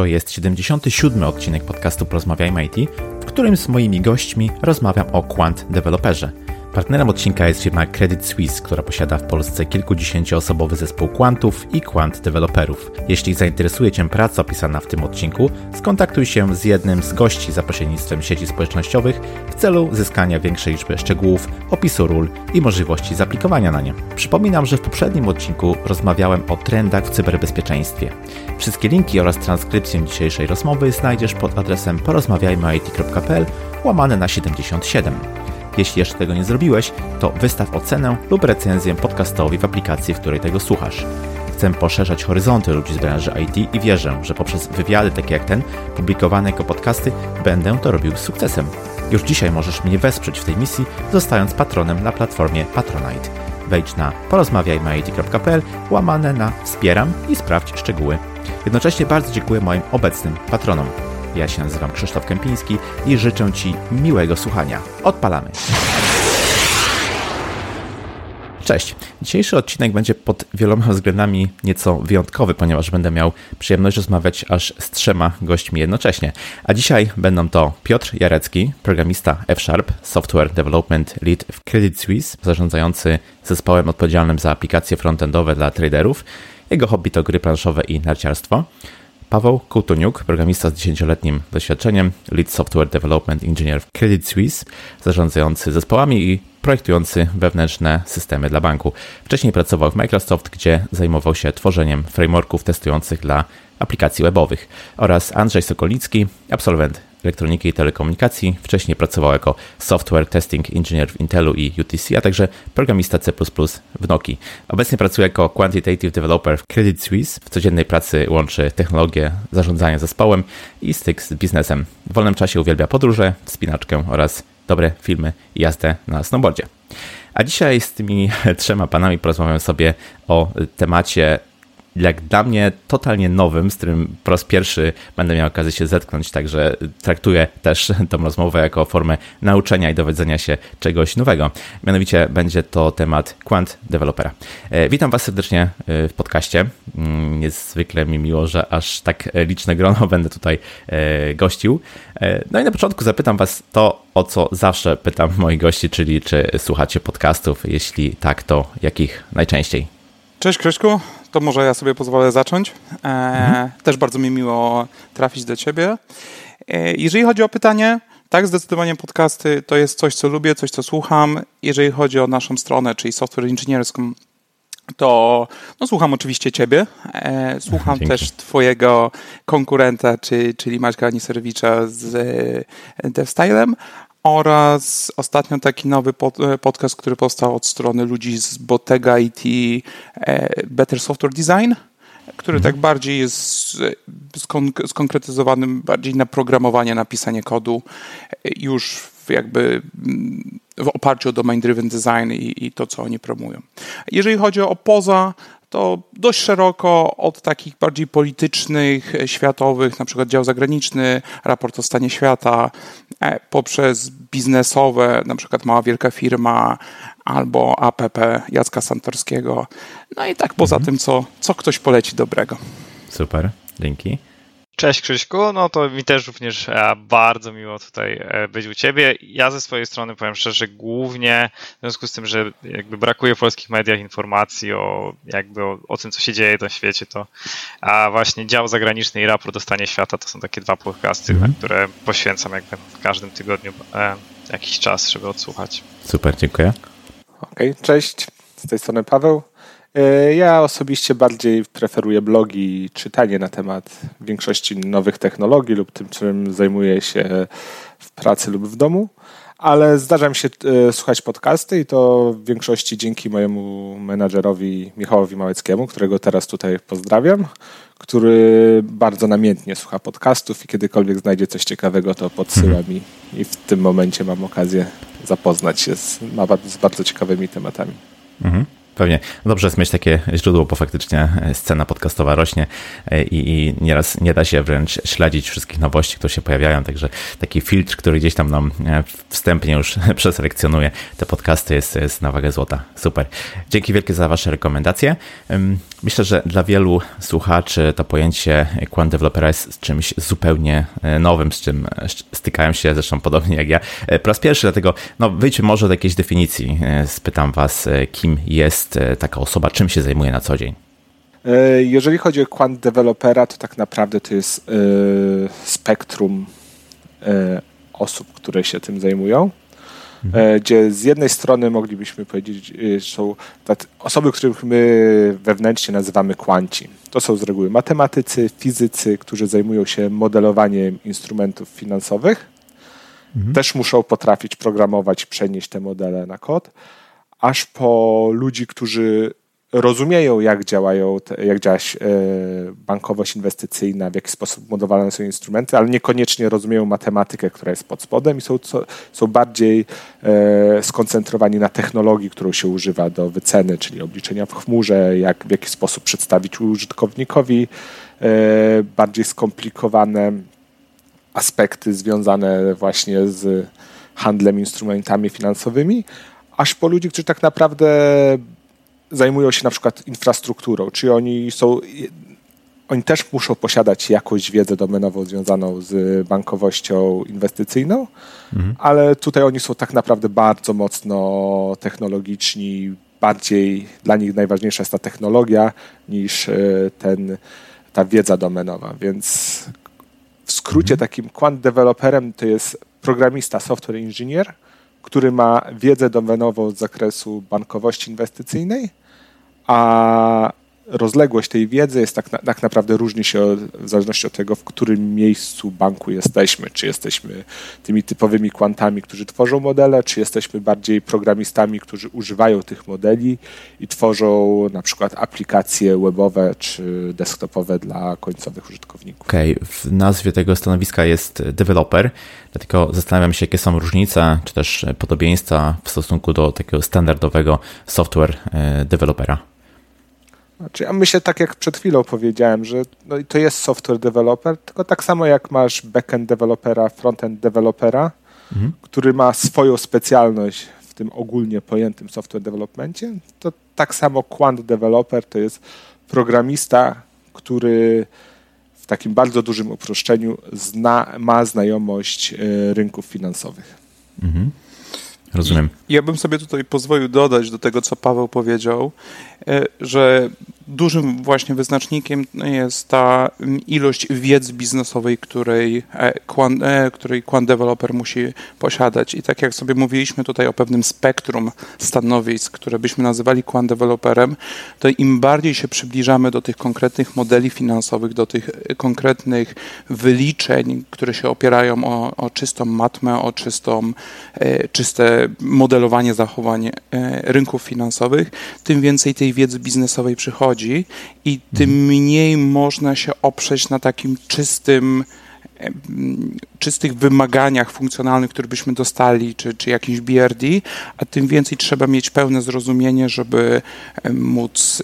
To jest 77. odcinek podcastu Porozmawiajmy IT, w którym z moimi gośćmi rozmawiam o Quant Developerze – Partnerem odcinka jest firma Credit Suisse, która posiada w Polsce kilkudziesięcioosobowy zespół quantów i quant deweloperów. Jeśli zainteresuje Cię praca opisana w tym odcinku, skontaktuj się z jednym z gości za pośrednictwem sieci społecznościowych w celu zyskania większej liczby szczegółów, opisu ról i możliwości zaaplikowania na nie. Przypominam, że w poprzednim odcinku rozmawiałem o trendach w cyberbezpieczeństwie. Wszystkie linki oraz transkrypcję dzisiejszej rozmowy znajdziesz pod adresem porozmawiajmyit.pl łamane na 77. Jeśli jeszcze tego nie zrobiłeś, to wystaw ocenę lub recenzję podcastowi w aplikacji, w której tego słuchasz. Chcę poszerzać horyzonty ludzi z branży IT i wierzę, że poprzez wywiady takie jak ten, publikowane jako podcasty, będę to robił z sukcesem. Już dzisiaj możesz mnie wesprzeć w tej misji, zostając patronem na platformie Patronite. Wejdź na porozmawiajmyit.pl łamane na wspieram i sprawdź szczegóły. Jednocześnie bardzo dziękuję moim obecnym patronom. Ja się nazywam Krzysztof Kępiński i życzę Ci miłego słuchania. Odpalamy! Cześć. Dzisiejszy odcinek będzie pod wieloma względami nieco wyjątkowy, ponieważ będę miał przyjemność rozmawiać aż z trzema gośćmi jednocześnie. A dzisiaj będą to Piotr Jarecki, programista F-Sharp, Software Development Lead w Credit Suisse, zarządzający zespołem odpowiedzialnym za aplikacje frontendowe dla traderów. Jego hobby to gry planszowe i narciarstwo. Paweł Kołtoniuk, programista z 10-letnim doświadczeniem, Lead Software Development Engineer w Credit Suisse, zarządzający zespołami i projektujący wewnętrzne systemy dla banku. Wcześniej pracował w Microsoft, gdzie zajmował się tworzeniem frameworków testujących dla aplikacji webowych oraz Andrzej Sokolicki, absolwent elektroniki i telekomunikacji. Wcześniej pracował jako software testing engineer w Intelu i UTC, a także programista C++ w Noki. Obecnie pracuje jako quantitative developer w Credit Suisse. W codziennej pracy łączy technologię zarządzania zespołem i styk z biznesem. W wolnym czasie uwielbia podróże, spinaczkę oraz dobre filmy i jazdę na snowboardzie. A dzisiaj z tymi trzema panami porozmawiamy sobie o temacie jak dla mnie totalnie nowym, z którym po raz pierwszy będę miał okazję się zetknąć, także traktuję też tę rozmowę jako formę nauczenia i dowiedzenia się czegoś nowego. Mianowicie będzie to temat Quant Developera. E, witam Was serdecznie e, w podcaście. Mm, niezwykle mi miło, że aż tak liczne grono będę tutaj e, gościł. No i na początku zapytam Was to, o co zawsze pytam moich gości, czyli czy słuchacie podcastów? Jeśli tak, to jakich najczęściej? Cześć Krzyśku, to może ja sobie pozwolę zacząć. E, mhm. Też bardzo mi miło trafić do Ciebie. E, jeżeli chodzi o pytanie, tak, zdecydowanie podcasty to jest coś, co lubię, coś, co słucham. Jeżeli chodzi o naszą stronę, czyli software inżynierską, to no, słucham oczywiście Ciebie. E, słucham Dzięki. też Twojego konkurenta, czy, czyli Maćka Aniserwicza z DevStylem, oraz ostatnio taki nowy e, podcast, który powstał od strony ludzi z Bottega IT e, Better Software Design, który mhm. tak bardziej jest skon skonkretyzowanym bardziej na programowanie, napisanie kodu e, już jakby w oparciu o domain-driven design i, i, to, co oni promują. Jeżeli chodzi o poza, to dość szeroko od takich bardziej politycznych, światowych, na przykład dział zagraniczny, raport o stanie świata, e, poprzez biznesowe, na przykład mała wielka firma albo APP Jacka Santorskiego. No i tak poza mhm. tym, co, co ktoś poleci dobrego. Super, dzięki. Cześć Krzyśku, no to mi też również e, bardzo miło tutaj e, być u Ciebie. Ja ze swojej strony powiem szczerze, głównie w związku z tym, że jakby brakuje w polskich mediach informacji o jakby o, o tym, co się dzieje na świecie, to a właśnie dział zagraniczny i raport o stanie świata to są takie dwa podcasty, na które poświęcam jakby w każdym tygodniu e, jakiś czas, żeby odsłuchać. Super, dziękuję. Okej, okay, cześć. Z tej strony Paweł. E, ja osobiście bardziej preferuję blogi i czytanie na temat większości nowych technologii lub tym, czym zajmuję się w pracy lub w domu, ale zdarza mi się e, słuchać podcasty i to w większości dzięki mojemu menadżerowi Michałowi Małeckiemu, którego teraz tutaj pozdrawiam, który bardzo namiętnie słucha podcastów i kiedykolwiek znajdzie coś ciekawego, to podsyła mi i w tym momencie mam okazję zapoznać się z, z bardzo ciekawymi tematami. Mhm. Pewnie. Dobrze jest mieć takie źródło, bo faktycznie scena podcastowa rośnie i, i nieraz nie da się wręcz śledzić wszystkich nowości, które się pojawiają, także taki filtr, który gdzieś tam nam wstępnie już przeselekcjonuje te podcasty jest, jest na wagę złota. Super. Dzięki wielkie za Wasze rekomendacje. Myślę, że dla wielu słuchaczy to pojęcie Quant Developera jest czymś zupełnie e, nowym, z czym e, stykają się zresztą podobnie jak ja e, po raz pierwszy, dlatego no, wyjdźmy może do jakiejś definicji. Spytam Was, kim jest taka osoba, czym się zajmuje na co dzień. Jeżeli chodzi o Quant Developera, to tak naprawdę to jest spektrum osób, które się tym zajmują. Mhm. gdzie z jednej strony moglibyśmy powiedzieć, e, są osoby, których my wewnętrznie nazywamy kwanci. To są z reguły matematycy, fizycy, którzy zajmują się modelowaniem instrumentów finansowych. Mhm. Też muszą potrafić programować, przenieść te modele na kod, aż po ludzi, którzy rozumieją, jak działają, jak działa e, bankowość inwestycyjna, w jaki sposób modowane są instrumenty, ale niekoniecznie rozumieją matematykę, która jest pod spodem i są, są bardziej e, skoncentrowani na technologii, którą się używa do wyceny, czyli obliczenia w chmurze, jak, w jaki sposób przedstawić użytkownikowi e, bardziej skomplikowane aspekty związane właśnie z handlem instrumentami finansowymi, aż po ludzi, którzy tak naprawdę zajmują się na przykład infrastrukturą, czy oni są oni też muszą posiadać jakąś wiedzę domenową związaną z bankowością inwestycyjną, mhm. ale tutaj oni są tak naprawdę bardzo mocno technologiczni, bardziej dla nich najważniejsza jest ta technologia niż e, ten, ta wiedza domenowa. Więc w skrócie mhm. takim quant developerem to jest programista, software engineer, który ma wiedzę domenową z zakresu bankowości inwestycyjnej, a rozległość tej wiedzy jest tak, tak naprawdę różni się od, w zależności od tego, w którym miejscu banku jesteśmy. Czy jesteśmy tymi typowymi kwantami, którzy tworzą modele, czy jesteśmy bardziej programistami, którzy używają tych modeli i tworzą na przykład aplikacje webowe czy desktopowe dla końcowych użytkowników. Okej, okay. w nazwie tego stanowiska jest developer, dlatego zastanawiam się, jakie są różnice, czy też podobieństwa w stosunku do takiego standardowego software e, dewelopera. Znaczy, ja myślę tak jak przed chwilą powiedziałem, że no, to jest software developer, tylko tak samo jak masz backend developera, frontend developera, mhm. który ma swoją specjalność w tym ogólnie pojętym software developmentie, to tak samo quant developer to jest programista, który w takim bardzo dużym uproszczeniu zna, ma znajomość y, rynków finansowych. Mhm. Rozumiem. Ja bym sobie tutaj pozwolił dodać do tego, co Paweł powiedział, e, że dużym właśnie wyznacznikiem jest ta ilość wiedzy biznesowej, której Quant, e, której Quant Developer musi posiadać. I tak jak sobie mówiliśmy tutaj o pewnym spektrum stanowisk, które byśmy nazywali Quant Developerem, to im bardziej się przybliżamy do tych konkretnych modeli finansowych, do tych konkretnych wyliczeń, które się opierają o, o czystą matmę, o czystą, e, czyste modelowanie zachowań rynków finansowych, tym więcej tej wiedzy biznesowej przychodzi i tym mhm. mniej można się oprzeć na takim czystym czystych wymaganiach funkcjonalnych, które byśmy dostali, czy, czy jakiś BRD, a tym więcej trzeba mieć pełne zrozumienie, żeby móc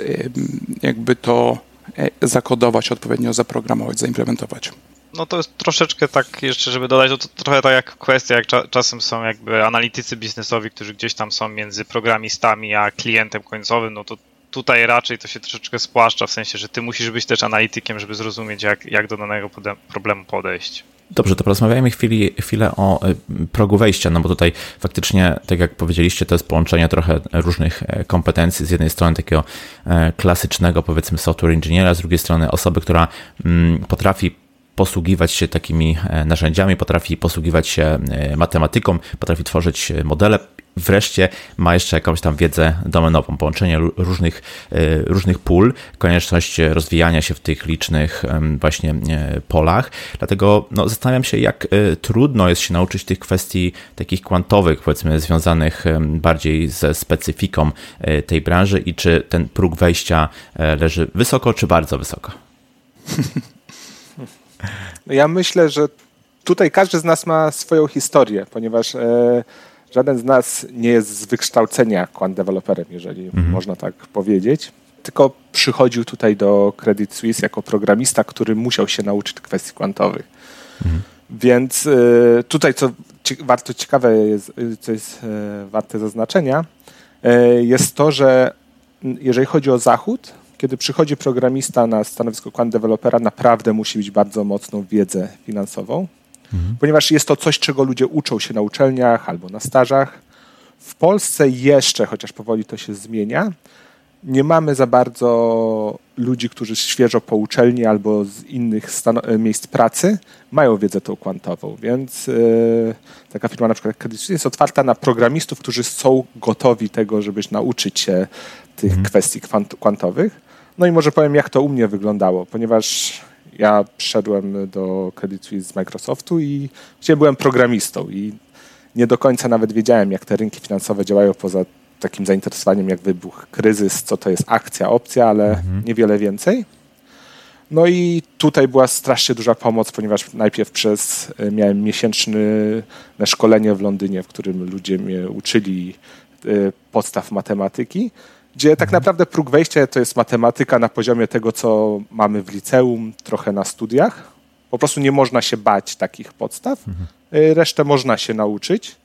jakby to e, zakodować, odpowiednio zaprogramować, zaimplementować. No to jest troszeczkę tak, jeszcze żeby dodać, to, to trochę tak jak kwestia, jak cza, czasem są jakby analitycy biznesowi, którzy gdzieś tam są między programistami a klientem końcowym, no to tutaj raczej to się troszeczkę spłaszcza, w sensie, że ty musisz być też analitykiem, żeby zrozumieć, jak, jak do danego problemu podejść. Dobrze, to porozmawiajmy chwili, chwilę o e, progu wejścia, no bo tutaj faktycznie, tak jak powiedzieliście, to jest połączenie trochę różnych e, kompetencji. Z jednej strony takiego e, klasycznego, powiedzmy, software inżyniera, z drugiej strony osoby, która mm, potrafi posługiwać się takimi narzędziami, potrafi posługiwać się matematyką, potrafi tworzyć modele, wreszcie ma jeszcze jakąś tam wiedzę domenową, połączenie różnych, e, różnych pól, konieczność rozwijania się w tych licznych właśnie e, polach. Dlatego no, zastanawiam się, jak e, trudno jest się nauczyć tych kwestii takich kwantowych, powiedzmy, związanych bardziej ze specyfiką tej branży i czy ten próg wejścia leży wysoko, czy bardzo wysoko? Ja myślę, że tutaj każdy z nas ma swoją historię, ponieważ żaden z nas nie jest z wykształcenia quant developerem, jeżeli mhm. można tak powiedzieć. Tylko przychodził tutaj do Credit Suisse jako programista, który musiał się nauczyć kwestii kwantowych. Mhm. Więc y, tutaj, co warto ciekawe jest, co jest y, warte zaznaczenia, y, jest to, że jeżeli chodzi o Zachód, kiedy przychodzi programista na stanowisko quant developera, naprawdę musi mieć bardzo mocną wiedzę finansową, mhm. ponieważ jest to coś, czego ludzie uczą się na uczelniach albo na stażach. W Polsce jeszcze, chociaż powoli to się zmienia, nie mamy za bardzo ludzi, którzy świeżo po uczelni albo z innych miejsc pracy mają wiedzę tą kwantową, więc yy, taka firma na przykład Credit Suisse jest otwarta na programistów, którzy są gotowi tego, żeby nauczyć się tych mhm. kwestii kwantowych. No i może powiem, jak to u mnie wyglądało, ponieważ ja przyszedłem do Credit Suisse z Microsoftu i gdzie byłem programistą i nie do końca nawet wiedziałem, jak te rynki finansowe działają poza takim zainteresowaniem, jak wybuch kryzys, co to jest akcja, opcja, ale mhm. niewiele więcej. No i tutaj była strasznie duża pomoc, ponieważ najpierw przez e, miałem miesięczne szkolenie w Londynie, w którym ludzie mnie uczyli e, podstaw matematyki, gdzie tak mhm. naprawdę próg wejścia to jest matematyka na poziomie tego, co mamy w liceum, trochę na studiach. Po prostu nie można się bać takich podstaw. Mhm. E, resztę można się nauczyć.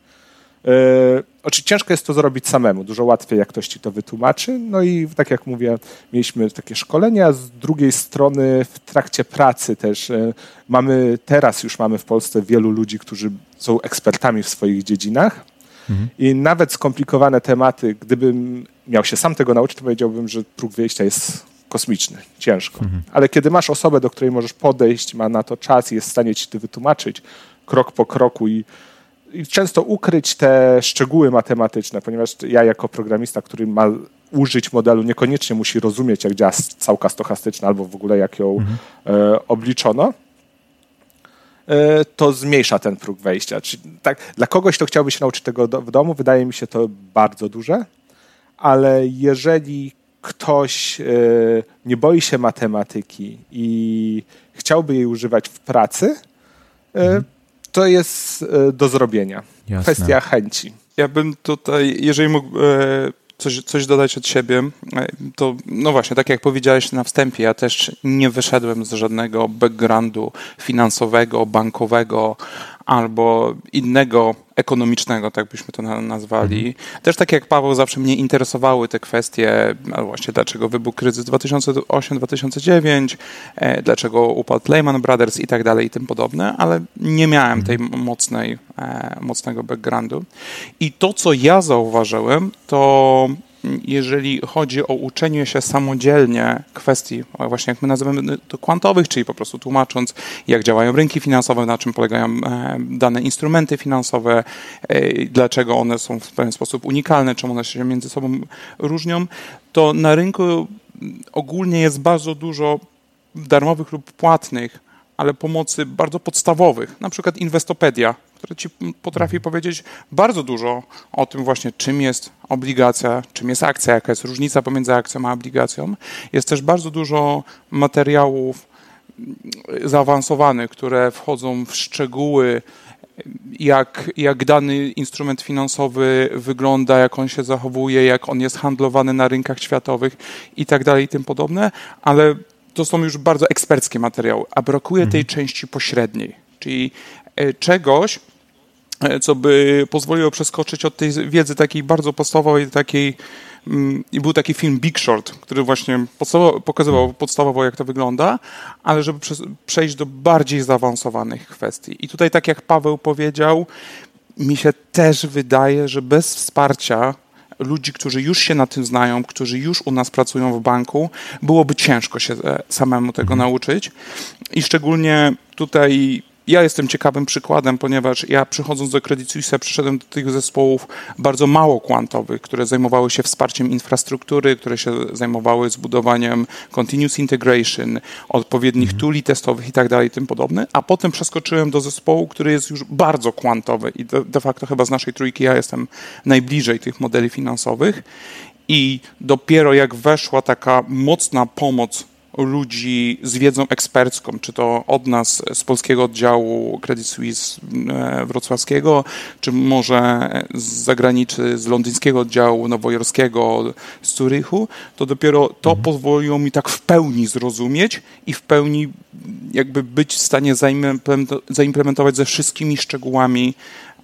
Oczywiście ciężko jest to zrobić samemu, dużo łatwiej jak ktoś ci to wytłumaczy. No i tak jak mówię, mieliśmy takie szkolenia. Z drugiej strony w trakcie pracy też e, mamy, teraz już mamy w Polsce wielu ludzi, którzy są ekspertami w swoich dziedzinach. I nawet skomplikowane tematy, gdybym miał się sam tego nauczyć, to powiedziałbym, że próg wyjścia jest kosmiczny, ciężko. Mhm. Ale kiedy masz osobę, do której możesz podejść, ma na to czas i jest w stanie ci to wytłumaczyć krok po kroku i często ukryć te szczegóły matematyczne, ponieważ ja jako programista, który ma użyć modelu, niekoniecznie musi rozumieć, jak działa całka stochastyczna albo w ogóle jak ją mhm. e, obliczono, to zmniejsza ten próg wejścia. Czyli tak, dla kogoś, kto chciałby się nauczyć tego do, w domu, wydaje mi się to bardzo duże, ale jeżeli ktoś e, nie boi się matematyki i chciałby jej używać w pracy, e, mhm to jest e, do zrobienia. Jasne. Kwestia chęci. Ja bym tutaj, jeżeli mógł e, coś, coś dodać od siebie, e, to no właśnie, tak jak powiedziałeś na wstępie, ja też nie wyszedłem z żadnego backgroundu finansowego, bankowego albo innego ekonomicznego, tak byśmy to nazwali. Mhm. Też tak jak Paweł, zawsze mnie interesowały te kwestie, właśnie dlaczego wybuchł kryzys 2008-2009, e, dlaczego upadł Lehman Brothers i tak dalej i tym podobne, ale nie miałem mhm. tej mocnej, e, mocnego backgroundu. I to, co ja zauważyłem, to jeżeli chodzi o uczenie się samodzielnie kwestii, właśnie jak my nazywamy to kwantowych, czyli po prostu tłumacząc, jak działają rynki finansowe, na czym polegają e, dane instrumenty finansowe, e, dlaczego one są w pewien sposób unikalne, czemu one się między sobą różnią, to na rynku ogólnie jest bardzo dużo darmowych lub płatnych ale pomocy bardzo podstawowych, na przykład Inwestopedia, która ci potrafi powiedzieć bardzo dużo o tym właśnie, czym jest obligacja, czym jest akcja, jaka jest różnica pomiędzy akcją a obligacją. Jest też bardzo dużo materiałów mm, zaawansowanych, które wchodzą w szczegóły, jak, jak dany instrument finansowy wygląda, jak on się zachowuje, jak on jest handlowany na rynkach światowych i tak dalej i tym podobne, ale to są już bardzo eksperckie materiały, a brakuje tej mhm. części pośredniej, czyli e, czegoś, co by pozwoliło przeskoczyć od tej wiedzy takiej bardzo podstawowej, takiej mm, i był taki film Big Short, który właśnie pokazywał mhm. podstawowo, jak to wygląda, ale żeby przejść do bardziej zaawansowanych kwestii. I tutaj, tak jak Paweł powiedział, mi się też wydaje, że bez wsparcia ludzi, którzy już się na tym znają, którzy już u nas pracują w banku, byłoby ciężko się e, samemu tego mhm. nauczyć. I szczególnie tutaj ja jestem ciekawym przykładem, ponieważ ja przychodząc do Credit Suisse przyszedłem do tych zespołów bardzo mało kwantowych, które zajmowały się wsparciem infrastruktury, które się zajmowały zbudowaniem continuous integration, odpowiednich mm. tuli testowych i tak dalej, tym podobne, a potem przeskoczyłem do zespołu, który jest już bardzo kwantowy i de, de facto chyba z naszej trójki ja jestem najbliżej tych modeli finansowych i dopiero jak weszła taka mocna pomoc ludzi z wiedzą ekspercką, czy to od nas z polskiego oddziału Credit Suisse e, wrocławskiego, czy może z zagranicy, z londyńskiego oddziału nowojorskiego, z Zurychu, to dopiero to mhm. pozwoliło mi tak w pełni zrozumieć i w pełni jakby być w stanie zaimplementować ze wszystkimi szczegółami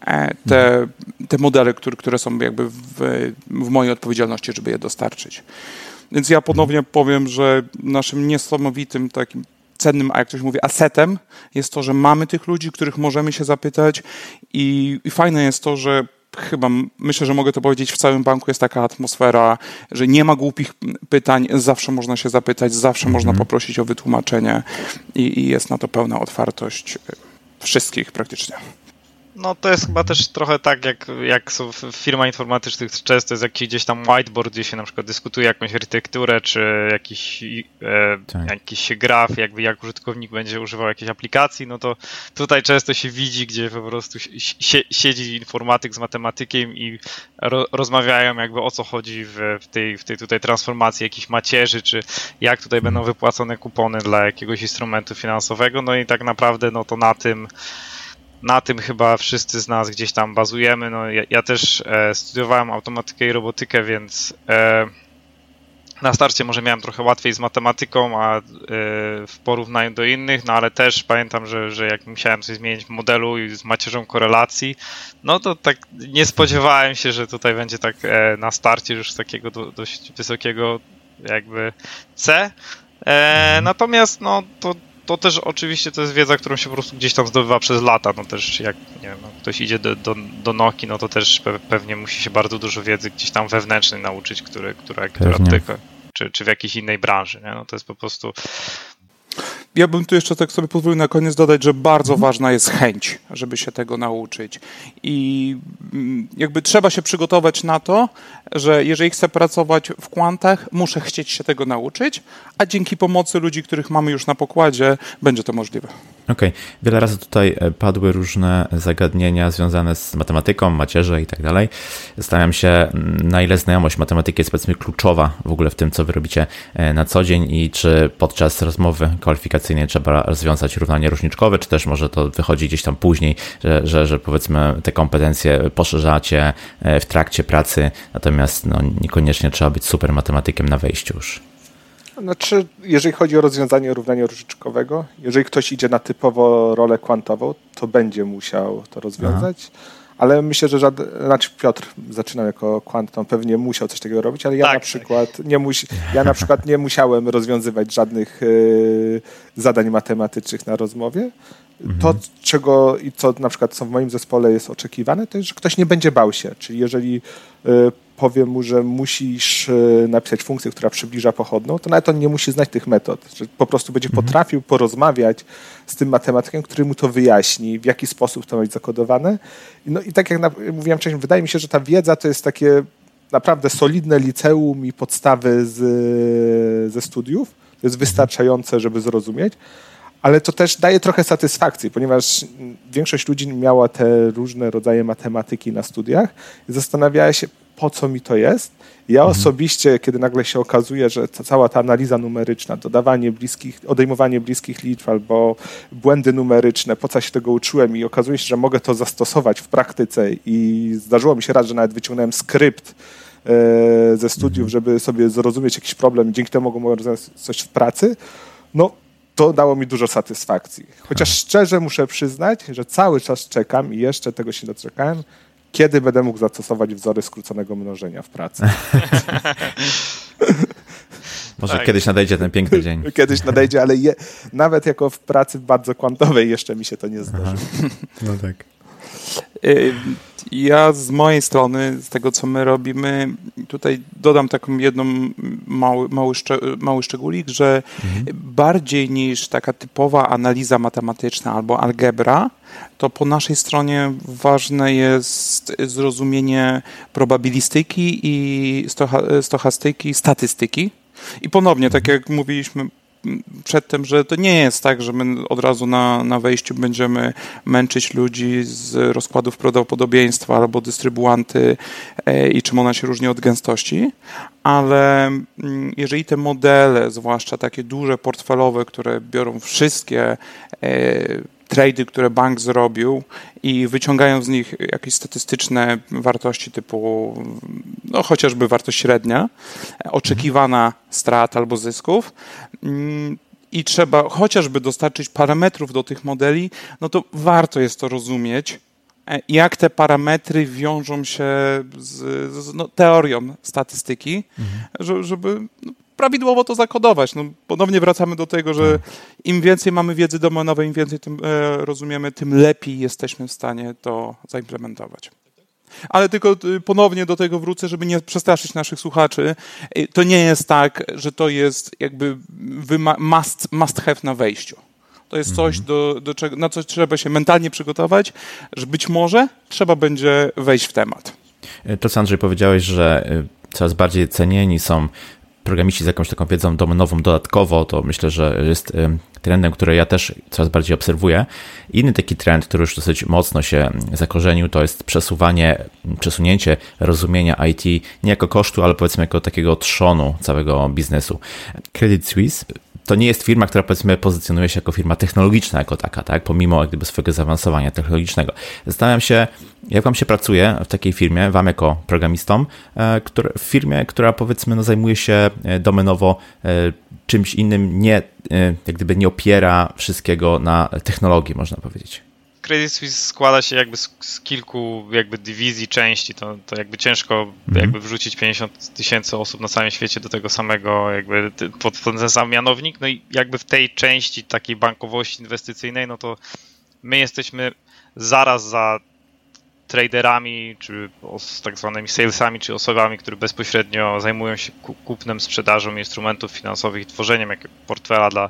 e, te, mhm. te modele, które, które są jakby w, w mojej odpowiedzialności, żeby je dostarczyć. Więc ja ponownie powiem, że naszym niesamowitym takim cennym, a jak ktoś mówi, asetem jest to, że mamy tych ludzi, których możemy się zapytać i, i fajne jest to, że chyba myślę, że mogę to powiedzieć, w całym banku jest taka atmosfera, że nie ma głupich pytań, zawsze można się zapytać, zawsze mm -hmm. można poprosić o wytłumaczenie i, i jest na to pełna otwartość wszystkich praktycznie. No to jest chyba też trochę tak, jak, jak są w firmach informatycznych często jest jakiś gdzieś tam whiteboard, gdzie się na przykład dyskutuje jakąś architekturę, czy jakiś, e, tak. jakiś graf, jakby jak użytkownik będzie używał jakiejś aplikacji, no to tutaj często się widzi, gdzie po prostu siedzi informatyk z matematykiem i ro, rozmawiają jakby o co chodzi w, w, tej, w tej tutaj transformacji jakichś macierzy, czy jak tutaj będą mhm. wypłacone kupony dla jakiegoś instrumentu finansowego, no i tak naprawdę no to na tym na tym chyba wszyscy z nas gdzieś tam bazujemy. No, ja, ja też e, studiowałem automatykę i robotykę, więc e, na starcie może miałem trochę łatwiej z matematyką, a e, w porównaniu do innych, no ale też pamiętam, że, że jak musiałem coś zmienić w modelu i z macierzą korelacji, no to tak nie spodziewałem się, że tutaj będzie tak e, na starcie już takiego do, dość wysokiego jakby C. E, natomiast no to to też oczywiście to jest wiedza, którą się po prostu gdzieś tam zdobywa przez lata. No też jak nie wiem, no, ktoś idzie do, do, do Noki, no to też pewnie musi się bardzo dużo wiedzy gdzieś tam wewnętrznej nauczyć, które, która, która dotyka, czy, czy w jakiejś innej branży. Nie? No to jest po prostu ja bym tu jeszcze tak sobie pozwolił na koniec dodać, że bardzo mhm. ważna jest chęć, żeby się tego nauczyć. I mm, jakby trzeba się przygotować na to, że jeżeli chcę pracować w kwantach, muszę chcieć się tego nauczyć, a dzięki pomocy ludzi, których mamy już na pokładzie, będzie to możliwe. Okej. Okay. Wiele razy tutaj e, padły różne zagadnienia związane z matematyką, macierze i tak dalej. Zastanawiam się, na ile znajomość matematyki jest powiedzmy kluczowa w ogóle w tym, co wy robicie e, na co dzień i czy podczas rozmowy kwalifikacyjnej trzeba rozwiązać równanie różniczkowe, czy też może to wychodzi gdzieś tam później, że, że, że powiedzmy te kompetencje poszerzacie e, w trakcie pracy, natomiast no, niekoniecznie trzeba być super matematykiem na wejściu już. Znaczy, jeżeli chodzi o rozwiązanie równania różniczkowego, jeżeli ktoś idzie na typowo rolę kwantową, to będzie musiał to rozwiązać. Aha. Ale myślę, że żaden, znaczy Piotr zaczynał jako kwant, on pewnie musiał coś takiego robić, ale ja tak, na przykład tak. nie musi, ja na przykład nie musiałem rozwiązywać żadnych y, zadań matematycznych na rozmowie. Mhm. To, czego i co na przykład co w moim zespole jest oczekiwane, to jest, że ktoś nie będzie bał się. Czyli jeżeli y, powiem mu, że musisz e, napisać funkcję, która przybliża pochodną, to nawet on nie musi znać tych metod. Po prostu będzie mhm. potrafił porozmawiać z tym matematykiem, który mu to wyjaśni, w jaki sposób to ma być zakodowane. No i tak jak mówiłem wcześniej, wydaje mi się, że ta wiedza to jest takie naprawdę solidne liceum i podstawy z, ze studiów. To jest mhm. wystarczające, żeby zrozumieć ale to też daje trochę satysfakcji, ponieważ większość ludzi miała te różne rodzaje matematyki na studiach i zastanawiała się, po co mi to jest. Ja mhm. osobiście, kiedy nagle się okazuje, że cała ta analiza numeryczna, dodawanie bliskich, odejmowanie bliskich liczb albo błędy numeryczne, po co się tego uczyłem i okazuje się, że mogę to zastosować w praktyce i zdarzyło mi się raz, że nawet wyciągnąłem skrypt e, ze studiów, mhm. żeby sobie zrozumieć jakiś problem dzięki temu mogłem rozwiązać coś w pracy, no to dało mi dużo satysfakcji. Chociaż tak. szczerze muszę przyznać, że cały czas czekam i jeszcze tego się doczekałem, kiedy będę mógł zastosować wzory skróconego mnożenia w pracy. Może tak. kiedyś nadejdzie ten piękny dzień. Kiedyś nadejdzie, ale je, nawet jako w pracy bardzo kwantowej jeszcze mi się to nie zdarzy. No tak. Y, ja z mojej strony, z tego co my robimy, tutaj dodam taką jedną mały, mały, mały szczególik, że mhm. bardziej niż taka typowa analiza matematyczna albo algebra, to po naszej stronie ważne jest zrozumienie probabilistyki i stochastyki, statystyki. I ponownie, tak jak mówiliśmy przedtem, że to nie jest tak, że my od razu na, na wejściu będziemy męczyć ludzi z rozkładów prawdopodobieństwa albo dystrybuanty e, i czym ona się różni od gęstości, ale mm, jeżeli te modele, zwłaszcza takie duże portfelowe, które biorą wszystkie e, trady, które bank zrobił i wyciągają z nich jakieś statystyczne wartości typu no, chociażby wartość średnia, oczekiwana strat albo zysków i trzeba chociażby dostarczyć parametrów do tych modeli, no to warto jest to rozumieć, e, jak te parametry wiążą się z, z no, teorią statystyki, mhm. żeby no, prawidłowo to zakodować. No, ponownie wracamy do tego, że im więcej mamy wiedzy domenowej, im więcej tym e, rozumiemy, tym lepiej jesteśmy w stanie to zaimplementować. Ale tylko y, ponownie do tego wrócę, żeby nie przestraszyć naszych słuchaczy. Y, to nie jest tak, że to jest jakby must, must have na wejściu. To jest coś, mhm. do, do czego, na co trzeba się mentalnie przygotować, że być może trzeba będzie wejść w temat. To, co Andrzej powiedziałeś, że coraz bardziej cenieni są programiści z jakąś taką wiedzą domenową dodatkowo, to myślę, że jest trendem, który ja też coraz bardziej obserwuję. Inny taki trend, który już dosyć mocno się zakorzenił, to jest przesuwanie, przesunięcie rozumienia IT nie jako kosztu, ale powiedzmy jako takiego trzonu całego biznesu. Credit Suisse to nie jest firma, która powiedzmy pozycjonuje się jako firma technologiczna jako taka, tak, pomimo jak gdyby swojego zaawansowania technologicznego. Zastanawiam się, jak wam się pracuje w takiej firmie, wam jako programistom, e, w firmie, która powiedzmy no, zajmuje się domenowo e, czymś innym, nie, jak gdyby nie opiera wszystkiego na technologii, można powiedzieć. Credit Suisse składa się jakby z, z, kilku jakby dywizji, części, to, to jakby ciężko mhm. jakby wrzucić 50 tysięcy osób na całym świecie do tego samego jakby pod, pod ten sam mianownik, no i jakby w tej części takiej bankowości inwestycyjnej, no to my jesteśmy zaraz za traderami, czy z tak zwanymi salesami, czy osobami, które bezpośrednio zajmują się kupnem, sprzedażą instrumentów finansowych i tworzeniem portfela dla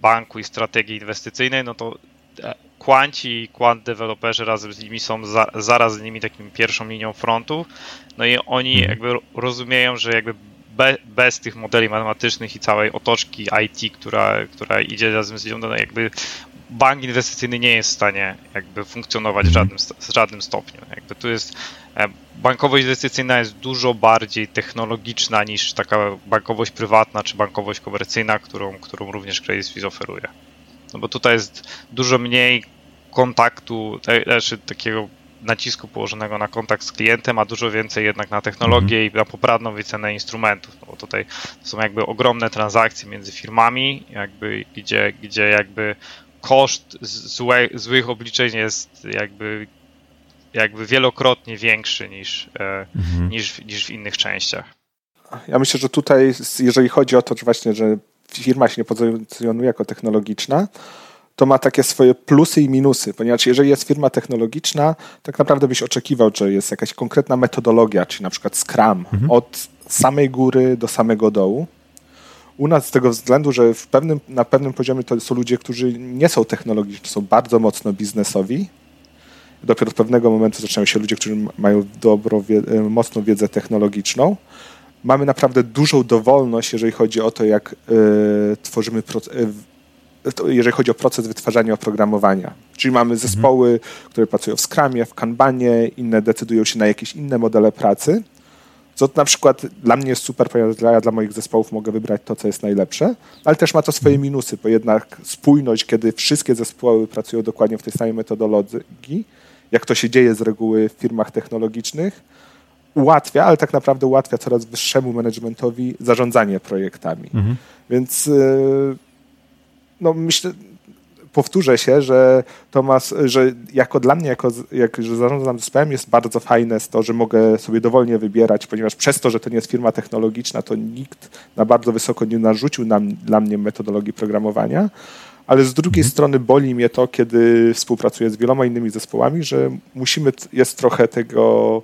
banku i strategii inwestycyjnej, no to e, kwanci i quant deweloperzy razem z nimi są za, zaraz z nimi takim pierwszą linią frontu. No i oni mhm. jakby rozumieją, że jakby be, bez tych modeli matematycznych i całej otoczki IT, która, która idzie razem z nią, no jakby bank inwestycyjny nie jest w stanie jakby funkcjonować w mhm. żadnym, w żadnym stopniu. Jakby tu jest e, bankowość inwestycyjna jest dużo bardziej technologiczna niż taka bankowość prywatna czy bankowość komercyjna, którą, którą również Credit Suisse oferuje. No bo tutaj jest dużo mniej kontaktu, znaczy takiego nacisku położonego na kontakt z klientem, a dużo więcej jednak na technologię mm. i na poprawną wycenę instrumentów. No bo tutaj są jakby ogromne transakcje między firmami, jakby, gdzie, gdzie jakby koszt złe, złych obliczeń jest jakby, jakby wielokrotnie większy niż, mm. niż, niż w innych częściach. Ja myślę, że tutaj, jeżeli chodzi o to, że właśnie, że firma się nie pozycjonuje jako technologiczna, to ma takie swoje plusy i minusy, ponieważ jeżeli jest firma technologiczna, tak naprawdę byś oczekiwał, że jest jakaś konkretna metodologia, czyli na przykład Scrum, mhm. od samej góry do samego dołu. U nas z tego względu, że w pewnym, na pewnym poziomie to są ludzie, którzy nie są technologiczni, są bardzo mocno biznesowi. Dopiero od pewnego momentu zaczynają się ludzie, którzy mają dobro, wie, mocną wiedzę technologiczną. Mamy naprawdę dużą dowolność, jeżeli chodzi o to, jak y, tworzymy y, jeżeli chodzi o proces wytwarzania oprogramowania. Czyli mamy zespoły, które pracują w Scrumie, w Kanbanie, inne decydują się na jakieś inne modele pracy. Co na przykład dla mnie jest super, ponieważ ja dla moich zespołów mogę wybrać to, co jest najlepsze, ale też ma to swoje minusy, bo jednak spójność, kiedy wszystkie zespoły pracują dokładnie w tej samej metodologii, jak to się dzieje z reguły w firmach technologicznych, ułatwia, ale tak naprawdę ułatwia coraz wyższemu managementowi zarządzanie projektami. Mhm. Więc y, no myślę, powtórzę się, że Tomas, że jako dla mnie, jako, jak, że zarządzam zespołem, jest bardzo fajne to, że mogę sobie dowolnie wybierać, ponieważ przez to, że to nie jest firma technologiczna, to nikt na bardzo wysoko nie narzucił nam, dla mnie metodologii programowania. Ale z drugiej mhm. strony boli mnie to, kiedy współpracuję z wieloma innymi zespołami, że musimy, jest trochę tego